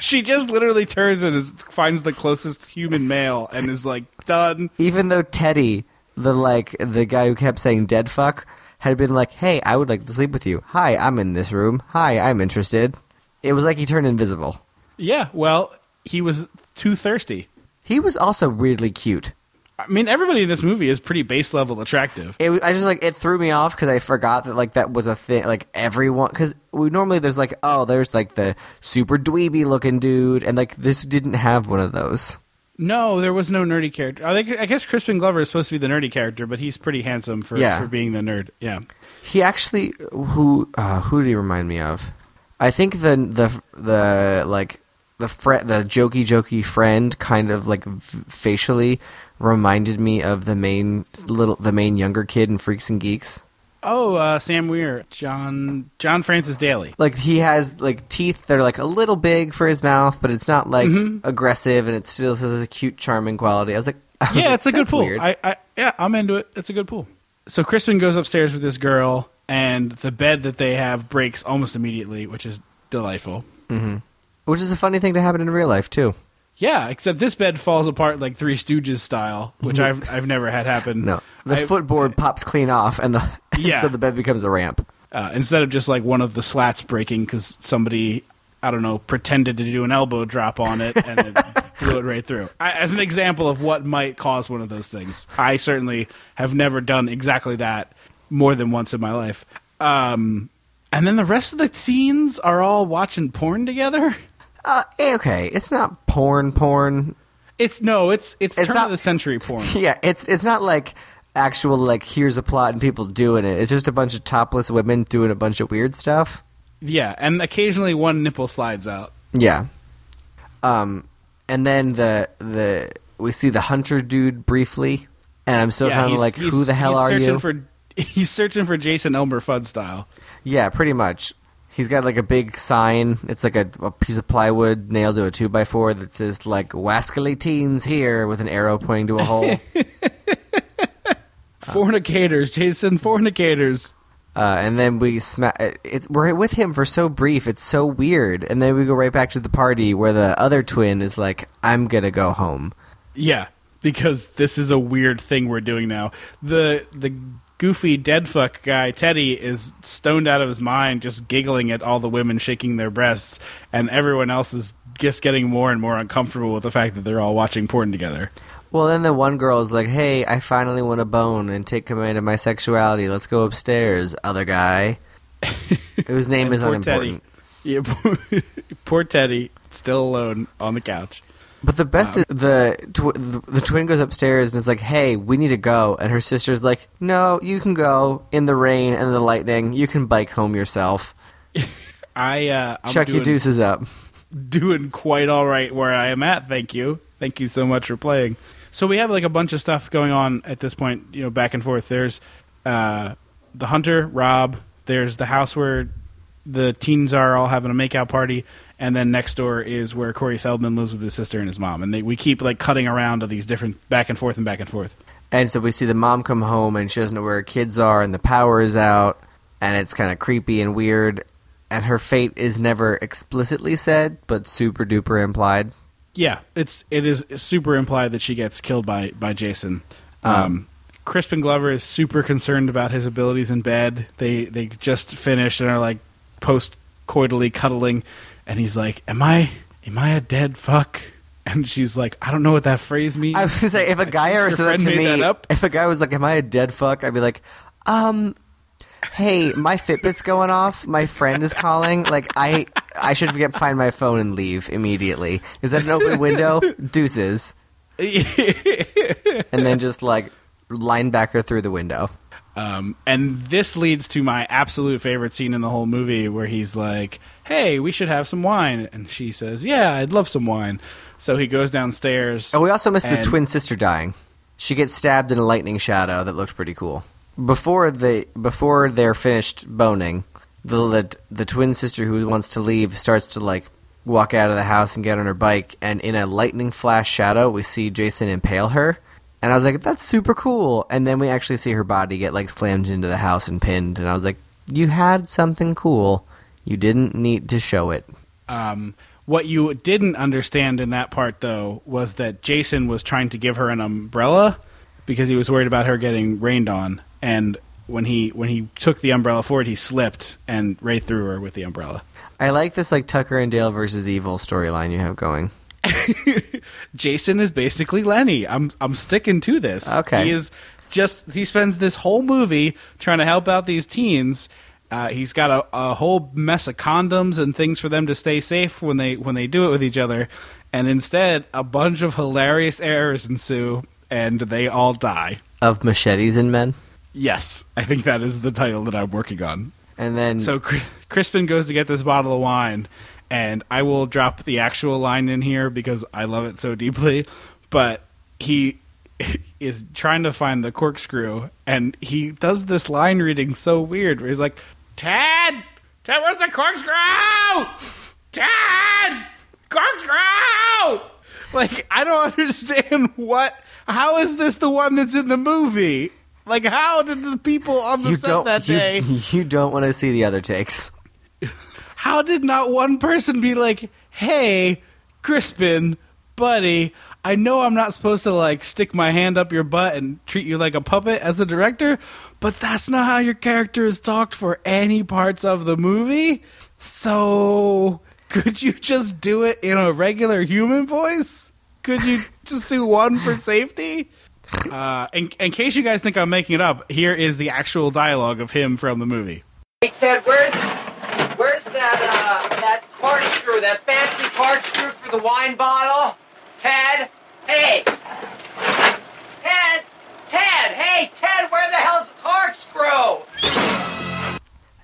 She just literally turns and is, finds the closest human male and is like, done. Even though Teddy, the like the guy who kept saying "dead fuck," had been like, "Hey, I would like to sleep with you. Hi, I'm in this room. Hi, I'm interested." It was like he turned invisible. Yeah, well, he was too thirsty. He was also weirdly cute. I mean, everybody in this movie is pretty base level attractive. It, I just like it threw me off because I forgot that like that was a thing. Like everyone, because we normally there's like oh there's like the super dweeby looking dude, and like this didn't have one of those. No, there was no nerdy character. I, think, I guess Crispin Glover is supposed to be the nerdy character, but he's pretty handsome for, Yeah. for being the nerd. Yeah. He actually who uh, who did he remind me of? I think the the the like the fre- the jokey jokey friend kind of like v- facially reminded me of the main little the main younger kid in Freaks and Geeks. Oh, uh, Sam Weir, John John Francis Daly. like he has like teeth that are like a little big for his mouth, but it's not like aggressive, and it still has a cute, charming quality. I was like, [laughs] I was Yeah, like, it's a good "That's pool. weird." I, I yeah, I'm into it. It's a good pool. So Crispin goes upstairs with this girl, and the bed that they have breaks almost immediately, which is delightful. Which is a funny thing to happen in real life too. Yeah, except this bed falls apart like Three Stooges style, which [laughs] I've I've never had happen. No, the I- footboard pops clean off, and the [laughs] Yeah. so the bed becomes a ramp. uh, instead of just like one of the slats breaking because somebody I don't know pretended to do an elbow drop on it and it [laughs] blew it right through. I, as an example of what might cause one of those things, I certainly have never done exactly that more than once in my life. Um, and then the rest of the teens are all watching porn together. Uh, okay, it's not porn, porn. It's no, it's it's, It's turn not- of the century porn. [laughs] Yeah, it's it's not like actual like here's a plot and people doing it. It's just a bunch of topless women doing a bunch of weird stuff. yeah, and occasionally one nipple slides out. Yeah. Um, and then the the we see the hunter dude briefly, and I'm still yeah, kind of like, who the hell he's are searching you? For, [laughs] he's searching for Jason Elmer Fudd style. Yeah, pretty much. He's got like a big sign. It's like a, a piece of plywood nailed to a two by four that says like "Wascally Teens here" with an arrow pointing to a hole. [laughs] Fornicators, Jason, fornicators. Uh, and then we sma- it's we're with him for so brief. It's so weird. And then we go right back to the party where the other twin is like, "I'm gonna go home." Yeah, because this is a weird thing we're doing now. The the goofy dead fuck guy Teddy is stoned out of his mind, just giggling at all the women shaking their breasts, and everyone else is just getting more and more uncomfortable with the fact that they're all watching porn together. Well, then the one girl is like, "Hey, I finally want to bone and take command of my sexuality. Let's go upstairs." Other guy, [laughs] whose name is poor unimportant. Teddy. Yeah, poor, [laughs] poor Teddy, still alone on the couch. But the best is the, tw- the the twin goes upstairs and is like, "Hey, we need to go," and her sister's like, "No, you can go in the rain and the lightning. You can bike home yourself. [laughs] I uh, Chuck doing, your deuces up." doing quite all right where I am at. Thank you. Thank you so much for playing. So we have like a bunch of stuff going on at this point, you know, back and forth. There's uh, the hunter, Rob. There's the house where the teens are all having a makeout party, and then next door is where Corey Feldman lives with his sister and his mom, and they, we keep like cutting around to these different back and forth and back and forth. And so we see the mom come home and she doesn't know where her kids are and the power is out and it's kind of creepy and weird and her fate is never explicitly said but super duper implied. Yeah, it's it is super implied that she gets killed by by Jason. Um, Crispin Glover is super concerned about his abilities in bed. They they just finished and are like post coitally cuddling, and he's like, "Am I am I a dead fuck?" And she's like, "I don't know what that phrase means." I was gonna say if a guy ever said that to me, that if a guy was like, "Am I a dead fuck?" I'd be like, "Um, hey, my Fitbit's going off. My friend is calling. Like, I I should get find my phone and leave immediately. Is that an open window? Deuces." and then just like linebacker through the window. Um, and this leads to my absolute favorite scene in the whole movie where he's like, Hey, we should have some wine. And she says, Yeah, I'd love some wine. So he goes downstairs. Oh, we also missed the And- twin sister dying. She gets stabbed in a lightning shadow that looked pretty cool. Before they before they're finished boning, the, the the twin sister who wants to leave starts to like walk out of the house and get on her bike, and in a lightning flash shadow, we see Jason impale her. And I was like, "That's super cool." And then we actually see her body get like slammed into the house and pinned. And I was like, "You had something cool. You didn't need to show it." Um, what you didn't understand in that part, though, was that Jason was trying to give her an umbrella because he was worried about her getting rained on. And when he when he took the umbrella forward, he slipped and right through her with the umbrella. I like this like Tucker and Dale versus Evil storyline you have going. [laughs] Jason is basically Lenny. I'm I'm sticking to this. Okay. He is just he spends this whole movie trying to help out these teens. Uh, he's got a, a whole mess of condoms and things for them to stay safe when they when they do it with each other, and instead a bunch of hilarious errors ensue, and they all die. Of machetes and men. Yes, I think that is the title that I'm working on. And then So Cri- Crispin goes to get this bottle of wine, and I will drop the actual line in here because I love it so deeply. But he [laughs] is trying to find the corkscrew, and he does this line reading so weird where he's like, "Ted, Ted, where's the corkscrew? Ted, corkscrew!" Like I don't understand what. How is this the one that's in the movie? Like, how did the people on the you set that you, day? [laughs] you don't want to see the other takes. How did not one person be like, "Hey, Crispin, buddy, I know I'm not supposed to like stick my hand up your butt and treat you like a puppet as a director, but that's not how your character is talked for any parts of the movie. So, could you just do it in a regular human voice? Could you just do one for safety?" Uh, in, in case you guys think I'm making it up, here is the actual dialogue of him from the movie. Hey Ted, where's where's that uh that corkscrew, that fancy corkscrew for the wine bottle? Ted? Hey! Ted! Ted! Hey Ted, where the hell's the corkscrew?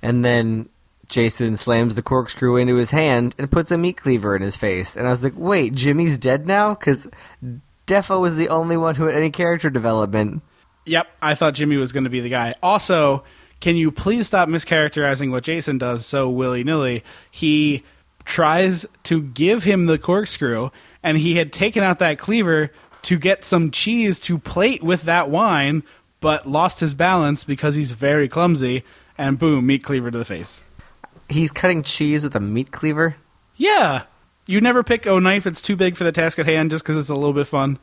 And then Jason slams the corkscrew into his hand and puts a meat cleaver in his face. And I was like, wait, Jimmy's dead now? Because Defo was the only one who had any character development. Yep, I thought Jimmy was going to be the guy. Also, can you please stop mischaracterizing what Jason does so willy nilly? He tries to give him the corkscrew, and he had taken out that cleaver to get some cheese to plate with that wine, but lost his balance because he's very clumsy, and boom, meat cleaver to the face. He's cutting cheese with a meat cleaver. Yeah, you never pick a knife that's too big for the task at hand just because it's a little bit fun.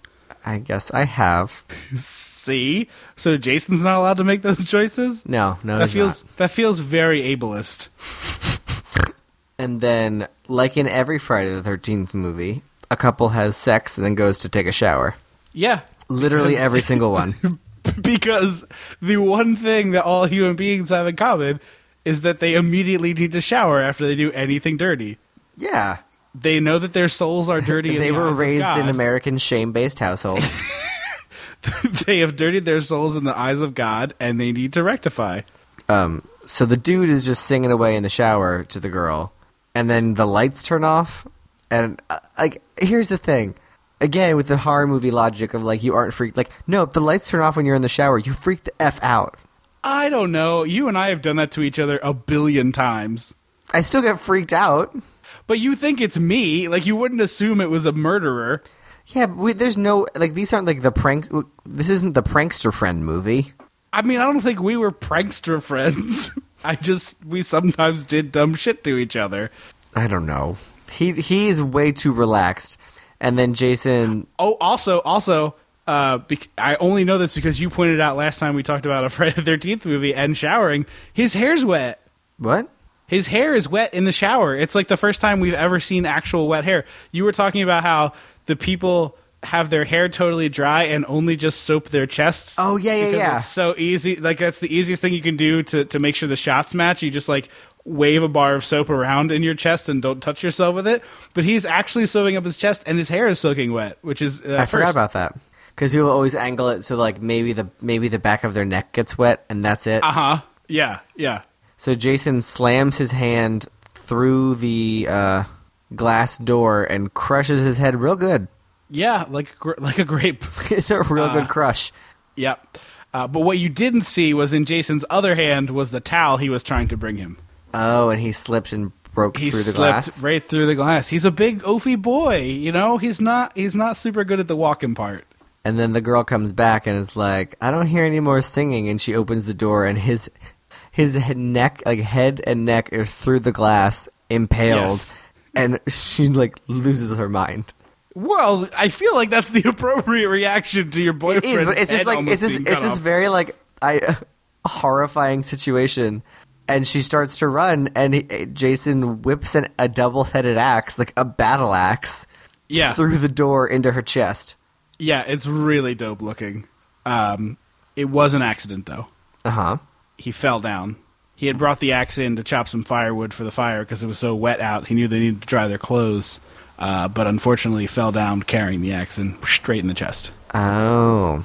I guess I have. [laughs] See, so Jason's not allowed to make those choices. No, no, that feels not. that feels very ableist. [laughs] And then, like in every Friday the Thirteenth movie, a couple has sex and then goes to take a shower. Yeah, Literally Because- every [laughs] single one. because the one thing that all human beings have in common is that they immediately need to shower after they do anything dirty. yeah, They know that their souls are dirty. in they the were eyes of raised in American shame-based households. [laughs] they have dirtied their souls in the eyes of God, and they need to rectify. Um, so the dude is just singing away in the shower to the girl, and then the lights turn off. And uh, like, here's the thing. Again, with the horror movie logic of like you aren't freaked. Like, no, if the lights turn off when you're in the shower, you freak the f out. I don't know. You and I have done that to each other a billion times. I still get freaked out. But you think it's me? Like you wouldn't assume it was a murderer. Yeah, but we, there's no like these aren't like the prank. This isn't the prankster friend movie. I mean, I don't think we were prankster friends. [laughs] I just we sometimes did dumb shit to each other. I don't know. He he's way too relaxed, and then Jason. Oh, also, also, uh, bec- I only know this because you pointed out last time we talked about a [laughs] Friday the Thirteenth movie and showering. His hair's wet. What? His hair is wet in the shower. It's like the first time we've ever seen actual wet hair. You were talking about how the people have their hair totally dry and only just soap their chests. Oh, yeah, yeah, because yeah. It's so easy. Like that's the easiest thing you can do to to make sure the shots match. You just like wave a bar of soap around in your chest and don't touch yourself with it. But he's actually soaping up his chest and his hair is soaking wet, which is uh, I forgot about that because people always angle it so like maybe the maybe the back of their neck gets wet and that's it. Uh huh. Yeah. Yeah. So Jason slams his hand through the uh, glass door and crushes his head real good. Yeah. Like like a grape. [laughs] it's a real Uh, good crush. Yep. Uh, but what you didn't see was in Jason's other hand was the towel he was trying to bring him. Oh, and he slipped and broke He through the slipped glass. right through the glass. He's a big oafy boy, you know. He's not. He's not super good at the walking part. And then the girl comes back and is like, "I don't hear any more singing." And she opens the door, and his his head- neck, like head and neck, are through the glass, impaled, Yes. and she like loses her mind. Well, I feel like that's the appropriate reaction to your boyfriend. is, but it's just like it's this it's this very like I [laughs] horrifying situation. And she starts to run, and he, Jason whips an, a double-headed axe, like a battle axe, yeah, through the door into her chest. yeah. It's really dope looking. Um, it was an accident though. Uh huh. He fell down. He had brought the axe in to chop some firewood for the fire because it was so wet out. He knew they needed to dry their clothes, uh, but unfortunately fell down carrying the axe and straight in the chest. Oh.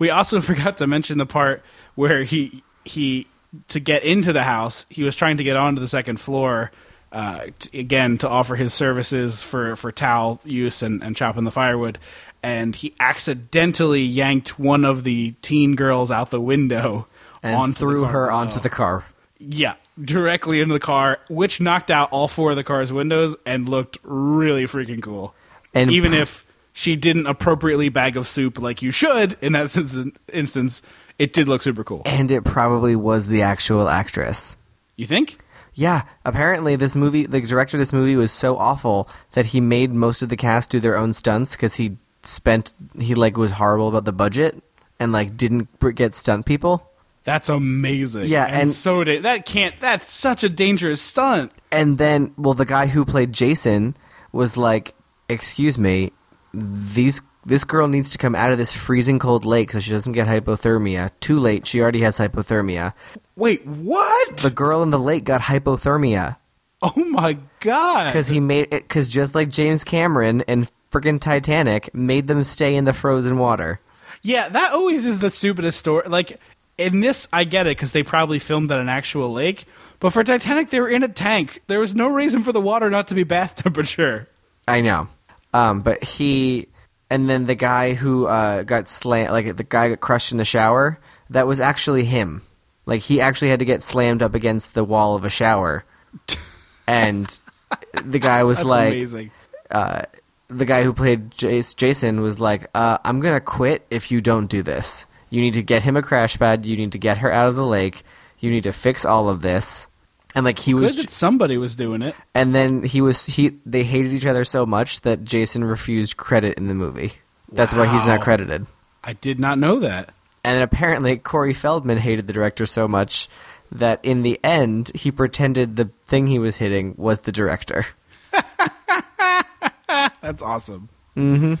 We also [laughs] forgot to mention the part where he he to get into the house, he was trying to get onto the second floor uh, t- again to offer his services for for towel use and, and chopping the firewood, and he accidentally yanked one of the teen girls out the window And onto the threw her onto the car. yeah directly into the car, which knocked out all four of the car's windows and looked really freaking cool. And even if she didn't appropriately bag of soup like you should in that [laughs] instance, it did look super cool. And it probably was the actual actress. You think? Yeah, apparently this movie, the director of this movie was so awful that he made most of the cast do their own stunts because he spent, he like was horrible about the budget and like didn't get stunt people. That's amazing. Yeah, and, and- so did that. Can't. That's such a dangerous stunt. And then, well, the guy who played Jason was like, "Excuse me, these this girl needs to come out of this freezing cold lake so she doesn't get hypothermia. Too late, she already has hypothermia. Wait, what? The girl in the lake got hypothermia oh my god! because he made it because just like James Cameron and friggin' Titanic made them stay in the frozen water. Yeah, that always is the stupidest story. Like in this, I get it because they probably filmed at an actual lake. But for Titanic, they were in a tank. There was no reason for the water not to be bath [laughs] temperature. I know. Um, but he and then the guy who uh, got slammed, like the guy got crushed in the shower, that was actually him. Like he actually had to get slammed up against the wall of a shower, [laughs] and the guy was That's like, amazing. the guy who played Jace, Jason was like, uh, "I'm gonna quit if you don't do this. You need to get him a crash pad. You need to get her out of the lake. You need to fix all of this." And like he was, Good that somebody was doing it. and then he was he they hated each other so much that Jason refused credit in the movie. That's why he's not Wow. credited. I did not know that. And then apparently Corey Feldman hated the director so much that in the end he pretended the thing he was hitting was the director. [laughs] That's awesome. Mm-hmm.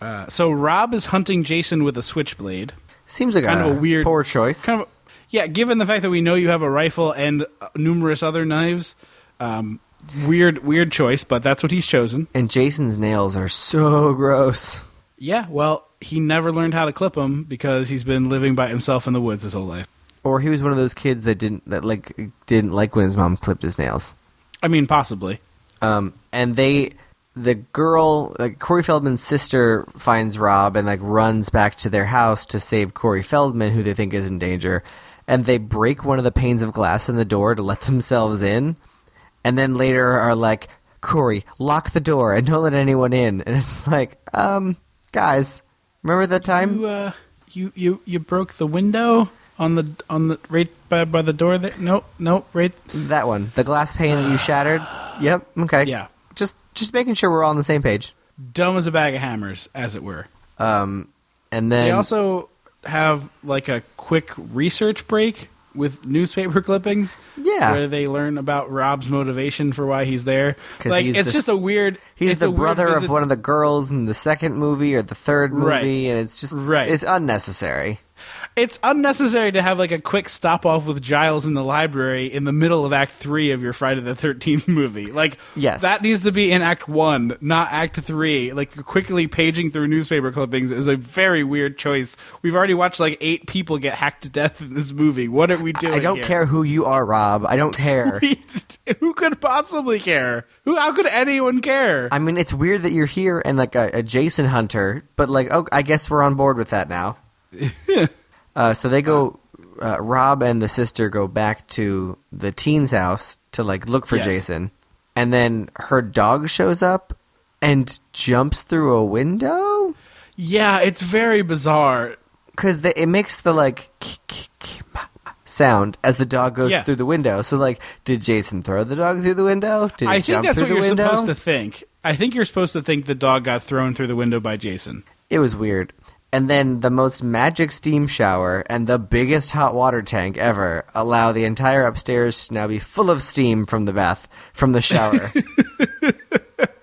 Uh, so Rob is hunting Jason with a switchblade. Seems like Kind a, of a weird poor choice. Kind of, yeah. Given the fact that we know you have a rifle and uh, numerous other knives, um, weird, weird choice. But that's what he's chosen. and Jason's nails are so gross. Yeah. Well, he never learned how to clip them because he's been living by himself in the woods his whole life. Or he was one of those kids that didn't that like didn't like when his mom clipped his nails. I mean, possibly. Um, and they, the girl, like Corey Feldman's sister, finds Rob and like runs back to their house to save Corey Feldman, who they think is in danger. And they break one of the panes of glass in the door to let themselves in. and then later are like, Corey, lock the door and don't let anyone in. And it's like, um, guys, remember that time? You, uh, you you you broke the window on the on the right by, by the door. There. Nope, nope. Right. That one, the glass pane that you shattered. Yep. Okay. Yeah. Just just making sure we're all on the same page. Dumb as a bag of hammers, as it were. Um, and then They also have like a quick research break with newspaper [laughs] clippings. Yeah. where they learn about Rob's motivation for why he's there. Like he's it's the just a weird. he's the a weird brother of one of the girls in the second movie or the third movie, Right. and it's just Right. It's unnecessary. It's unnecessary to have like a quick stop off with Giles in the library in the middle of Act Three of your Friday the Thirteenth [laughs] movie. Like, Yes. that needs to be in Act One, not Act Three. Like, quickly paging through newspaper clippings is a very weird choice. We've already watched like eight people get hacked to death in this movie. What are we doing? I don't here? care who you are, Rob. I don't [laughs] care. Who could possibly care? Who? How could anyone care? I mean, it's weird that you're here and like a, a Jason hunter, but like, oh, I guess we're on board with that now. [laughs] uh, so they go. Uh, Rob and the sister go back to the teen's house to like look for Yes. Jason, and then her dog shows up and jumps through a window yeah, it's very bizarre. because it makes the like sound as the dog goes Yeah. through the window. So like, did Jason throw the dog through the window? Did he I think that's what you're window? supposed to think. I think you're supposed to think the dog got thrown through the window by Jason. It was weird. And then the most magic steam shower and the biggest hot water tank ever allow the entire upstairs to now be full of steam from the bath, from the shower. [laughs]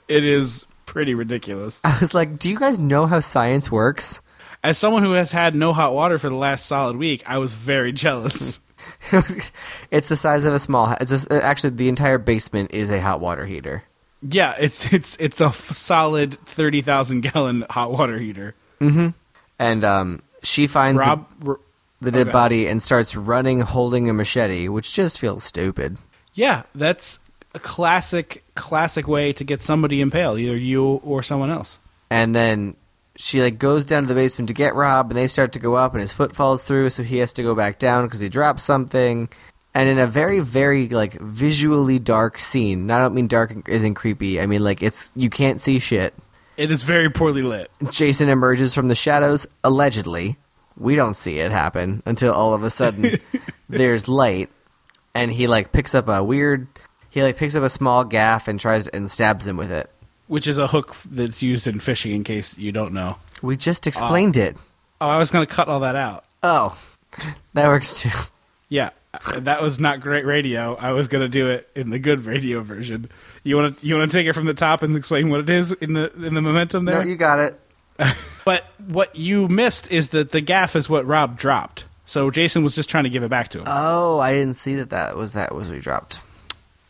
It is pretty ridiculous. I was like, do you guys know how science works? As someone who has had no hot water for the last solid week, I was very jealous. [laughs] [laughs] it's the size of a small. ha- It's just, uh, actually the entire basement is a hot water heater. yeah, it's it's it's a f- solid thirty thousand gallon hot water heater. Mm-hmm. And um, she finds the- Rob, r- the, dead okay. body and starts running, holding a machete, which just feels stupid. yeah, that's a classic classic way to get somebody impaled, either you or someone else. And then she like goes down to the basement to get Rob, and they start to go up, and his foot falls through, so he has to go back down because he dropped something. And in a very, very like visually dark scene. And I don't mean dark isn't creepy. I mean like it's you can't see shit. It is very poorly lit. Jason emerges from the shadows, allegedly. We don't see it happen until all of a sudden [laughs] there's light, and he like picks up a weird. He like picks up a small gaff and tries and stabs him with it. Which is a hook that's used in fishing, in case you don't know. We just explained it. Oh, I was going to cut all that out. Oh, [laughs] that works too. Yeah, uh, that was not great radio. I was going to do it in the good radio version. You want to you want to take it from the top and explain what it is in the in the momentum there? No, you got it. [laughs] But what you missed is that the gaff is what Rob dropped. So Jason was just trying to give it back to him. Oh, I didn't see that. That was that was what he dropped.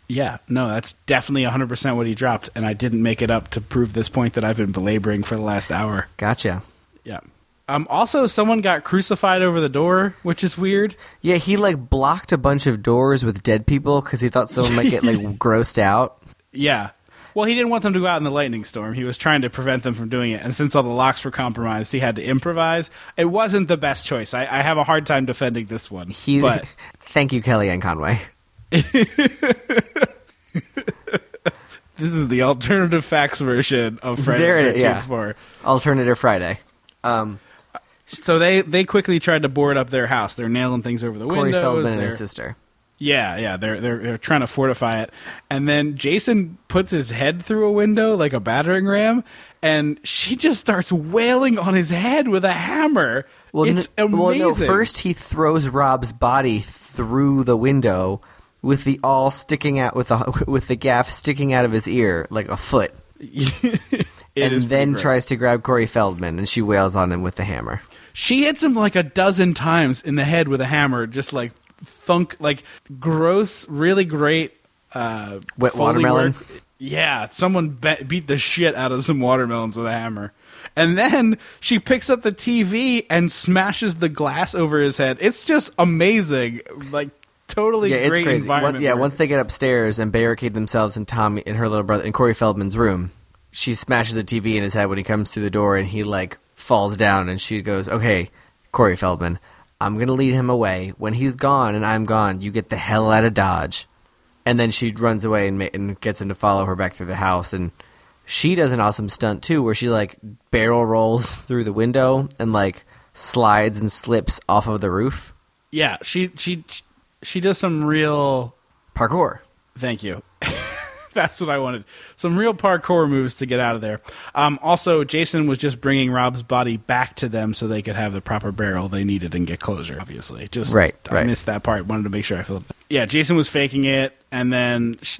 yeah, no, that's definitely 100% what he dropped and I didn't make it up to prove this point that I've been belaboring for the last hour. Gotcha. Yeah. Um also someone got crucified over the door, which is weird. Yeah, he like blocked a bunch of doors with dead people because he thought someone might get like [laughs] grossed out. Yeah. Well, he didn't want them to go out in the lightning storm. He was trying to prevent them from doing it. And since all the locks were compromised, he had to improvise. It wasn't the best choice. I, I have a hard time defending this one. He. but [laughs] Thank you, Kellyanne Conway. [laughs] this is the alternative facts version of Friday There the it is, 13th yeah. Alternative Friday. Um, So they, they quickly tried to board up their house. They're nailing things over the Corey windows. Feldman and his sister. Yeah, yeah, they're they're they're trying to fortify it, and then Jason puts his head through a window like a battering ram, and she just starts wailing on his head with a hammer. Well, it's n- amazing. well, no. First, he throws Rob's body through the window with the all sticking out with the with the gaff sticking out of his ear like a foot, [laughs] and then gross. tries to grab Corey Feldman, and she wails on him with the hammer. She hits him like a dozen times in the head with a hammer, just like thunk, like gross, really great. Uh, Wet watermelon? work. Yeah, someone be- beat the shit out of some watermelons with a hammer, and then she picks up the TV and smashes the glass over his head. It's just amazing, like totally Yeah, it's crazy. One- yeah, once they get upstairs and barricade themselves in Tommy and her little brother in Corey Feldman's room, she smashes the TV in his head when he comes through the door, and he like falls down, and she goes, "Okay, Corey Feldman, I'm gonna lead him away. When he's gone and I'm gone, you get the hell out of Dodge." and then she runs away and, ma- and gets him to follow her back through the house and she does an awesome stunt too where she like barrel rolls [laughs] through the window and like slides and slips off of the roof Yeah, she she she does some real. parkour Thank you. [laughs] [laughs] That's what I wanted. Some real parkour moves to get out of there. Um, also, Jason was just bringing Rob's body back to them so they could have the proper barrel they needed and get closure. Obviously, just Right, I right. missed that part. Wanted to make sure I filled. Yeah, Jason was faking it, and then sh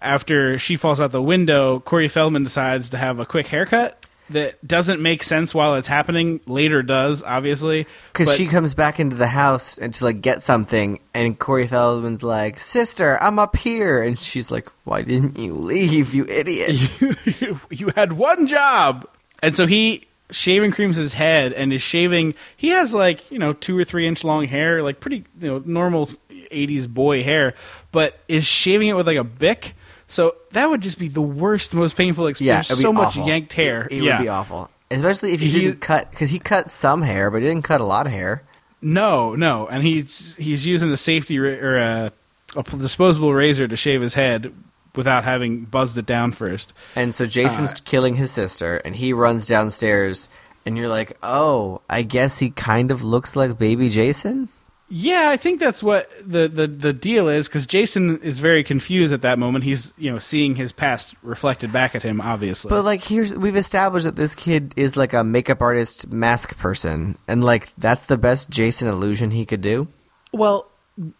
after she falls out the window, Corey Feldman decides to have a quick haircut that doesn't make sense while it's happening. Later does, obviously, because she comes back into the house and to like get something and corey feldman's like sister i'm up here and she's like why didn't you leave you idiot [laughs] you had one job. And so he shaving creams his head and is shaving. He has like you know two or three inch long hair, like pretty you know normal '80s boy hair, but is shaving it with like a bic. So that would just be the worst, most painful yeah experience. be so much yanked hair. it, it yeah. would be awful especially if you He- didn't cut because he cut some hair but he didn't cut a lot of hair No, no, and he's he's using a safety ra- or a, a disposable razor to shave his head without having buzzed it down first. and so jason's Uh, killing his sister and he runs downstairs and you're like oh i guess he kind of looks like baby jason Yeah, I think that's what the the, the deal is because Jason is very confused at that moment. He's you know seeing his past reflected back at him, obviously. But like here's we've established that this kid is like a makeup artist mask person and like that's the best Jason illusion he could do. well,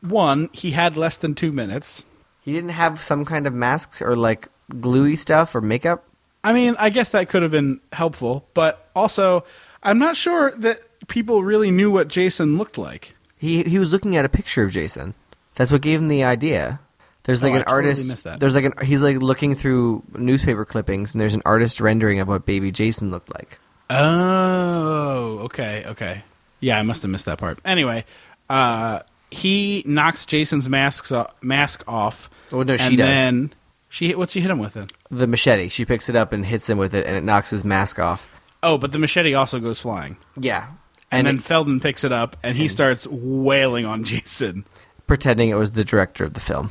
one, he had less than two minutes. He didn't have some kind of masks or like gluey stuff or makeup. I mean, I guess that could have been helpful, but also, I'm not sure that people really knew what Jason looked like. He he was looking at a picture of Jason. That's what gave him the idea. There's like Oh, an totally artist. that. There's like an he's like looking through newspaper clippings and there's an artist rendering of what baby Jason looked like. Oh, okay, okay. Yeah, I must have missed that part. Anyway, uh, he knocks Jason's masks o- mask off. Oh, no, she and does. Then she hit, what's she hit him with then? The machete. She picks it up and hits him with it and it knocks his mask off. Oh, but the machete also goes flying. Yeah. And, And, then Feldman picks it up and he starts wailing on [laughs] Jason. pretending it was the director of the film.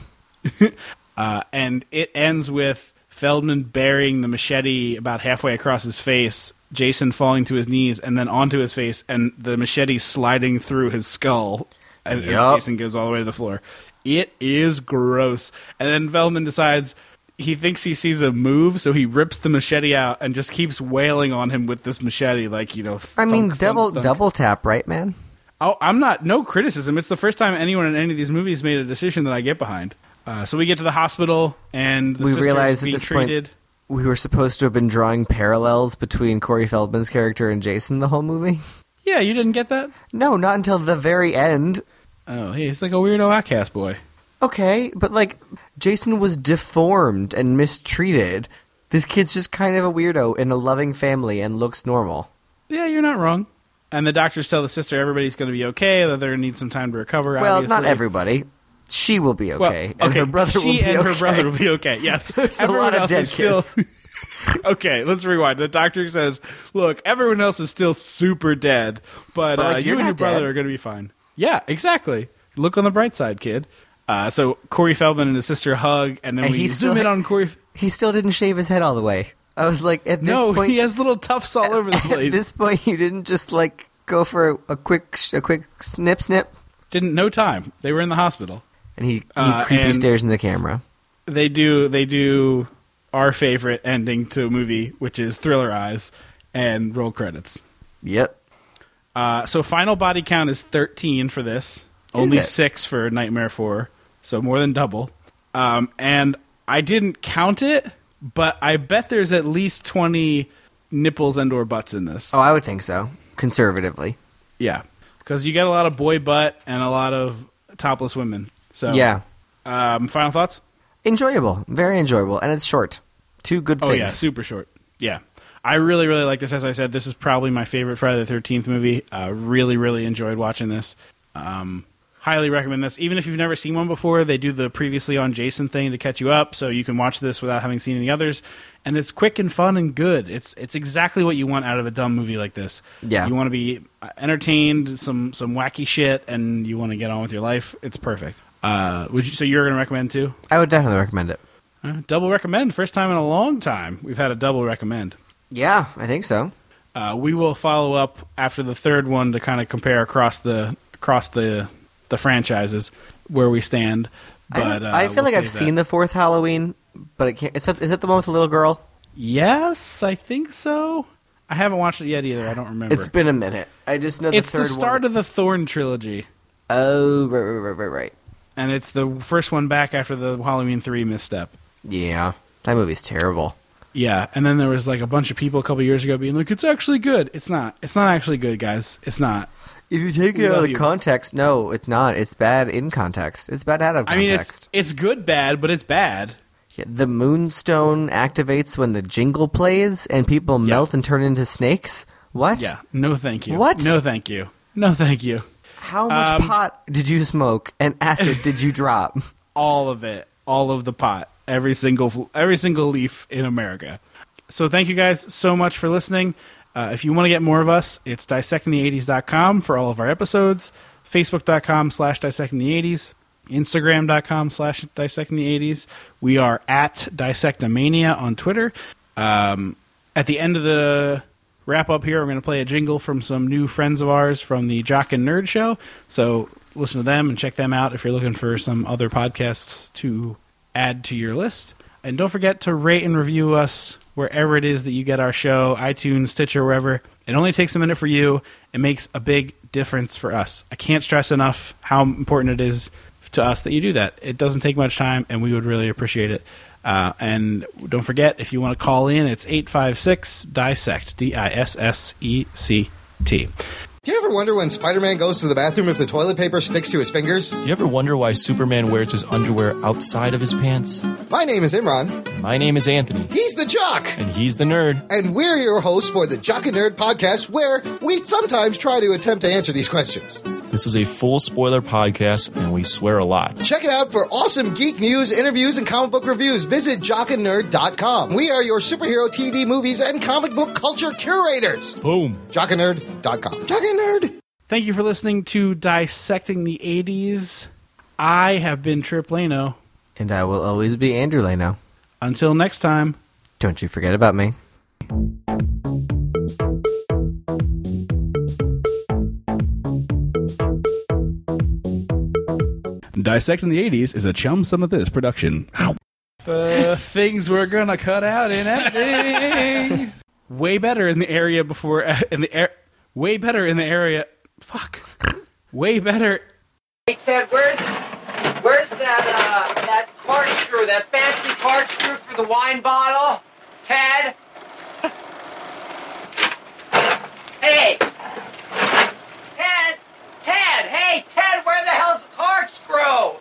[laughs] Uh, and it ends with Feldman burying the machete about halfway across his face, Jason falling to his knees and then onto his face, and the machete sliding through his skull as, as Jason goes all the way to the floor. It is gross. And then Feldman decides he thinks he sees a move, so he rips the machete out and just keeps wailing on him with this machete, like you know. I mean, double thunk, thunk. double tap, right, man? Oh, I'm not. No criticism. It's the first time anyone in any of these movies made a decision that I get behind. Uh, so we get to the hospital, and the we realized at this treated. point we were supposed to have been drawing parallels between Corey Feldman's character and Jason the whole movie. Yeah, you didn't get that. No, not until the very end. Oh, hey, he's like a weirdo outcast boy. Okay, but like Jason was deformed and mistreated. This kid's just kind of a weirdo in a loving family and looks normal. Yeah, you're not wrong. And the doctors tell the sister everybody's going to be okay. That they're going to need some time to recover. Well, obviously. not everybody. She will be Well, okay, and her brother she will be and okay. her brother will be okay. [laughs] Yes, There's a everyone lot of else dead is still. kids. [laughs] [laughs] okay, let's rewind. The doctor says, "Look, everyone else is still super dead, but, But, uh, like, you you're and your brother dead." are going to be fine." Yeah, exactly. Look on the bright side, kid. Uh, so Corey Feldman and his sister hug, and then And we zoom in on Corey. He still didn't shave his head all the way. I was like, at this No, point, he has little tufts all over the [laughs] place. at this point, you didn't just like go for a, a quick, a quick snip, snip, Didn't no time. They were in the hospital. and he, he Uh, creepy and- stares in the camera. they do they do our favorite ending to a movie, which is Thriller Eyes, and roll credits. Yep. Uh, so final body count is thirteen for this, only it? six for Nightmare Four, so more than double. Um, and I didn't count it, but I bet there's at least twenty nipples and or butts in this. Oh, I would think so. Conservatively. Yeah, because you get a lot of boy butt and a lot of topless women. So Yeah. Um, final thoughts? Enjoyable. Very enjoyable. And it's short. Two good Oh things. yeah, super short. Yeah, I really really like this. As I said, this is probably my favorite Friday the Thirteenth movie. Uh, really really enjoyed watching this. Um, highly recommend this. Even if you've never seen one before, they do the previously on Jason thing to catch you up, so you can watch this without having seen any others. And it's quick and fun and good. It's it's exactly what you want out of a dumb movie like this. Yeah. you want to be entertained, some some wacky shit, and you want to get on with your life. It's perfect. Uh, would you? So you're going to recommend too? I would definitely recommend it. Uh, double recommend. First time in a long time we've had a double recommend. Yeah, I think so. Uh, we will follow up after the third one to kind of compare across the across the the franchises where we stand. But I, I uh, feel we'll like I've save seen the fourth Halloween, but it can't, is that is that the one with the little girl? Yes, I think so. I haven't watched it yet either. I don't remember. It's been a minute. I just know the It's third the start one. of the Thorn trilogy, Oh, right, right, right, right, right. and it's the first one back after the Halloween three misstep. Yeah, that movie's terrible. Yeah, and then there was like a bunch of people a couple years ago being like, "It's actually good." It's not. It's not actually good, guys. It's not. If you take it out of you. context, no, it's not. It's bad in context. It's bad out of I mean, it's it's good bad, but it's bad. Yeah, the moonstone activates when the jingle plays, and people melt and turn into snakes. What? Yeah. No, thank you. What? No, thank you. No, thank you. How much Um, pot did you smoke and acid did you drop? [laughs] all of it, all of the pot, every single every single leaf in America. So thank you guys so much for listening. Uh, if you want to get more of us, it's dissectingthe80s.com for all of our episodes, facebook.com slash dissecting the 80s, instagram.com slash dissecting the 80s. We are at dissectomania on Twitter. Um, at the end of the wrap up here, we're going to play a jingle from some new friends of ours from the Jock and Nerd Show. So listen to them and check them out if you're looking for some other podcasts to add to your list. And don't forget to rate and review us wherever it is that you get our show, iTunes, Stitcher, wherever. It only takes a minute for you. It makes a big difference for us. I can't stress enough how important it is to us that you do that. It doesn't take much time, and we would really appreciate it. Uh, and don't forget, if you want to call in, it's 856 DISSECT, D I S S E C T. Do you ever wonder when Spider Man goes to the bathroom if the toilet paper sticks to his fingers? Do you ever wonder why Superman wears his underwear outside of his pants? My name is Imran. My name is Anthony, He's the Jock. and he's the nerd. And we're your hosts for the Jock and Nerd podcast, where we sometimes try to attempt to answer these questions. This is a full spoiler podcast, and we swear a lot. Check it out for awesome geek news, interviews, and comic book reviews. Visit jockandnerd.com. We are your superhero TV, movies, and comic book culture curators. Boom. Jockandnerd.com. Jock and Nerd. Thank you for listening to Dissecting the 80s. I have been Tripp Lano. and I will always be Andrew Leno. Until next time. Don't you forget about me. Dissecting the 80s is a chum Some of this production. Uh, things we're gonna cut out in editing. way better in the area before uh, in the air. Way better in the area. Fuck. Way better. Hey Ted, where's where's that uh, that corkscrew? That fancy corkscrew for the wine bottle, Ted. [laughs] hey. Ted! Hey, Ted, where the hell's the corkscrew?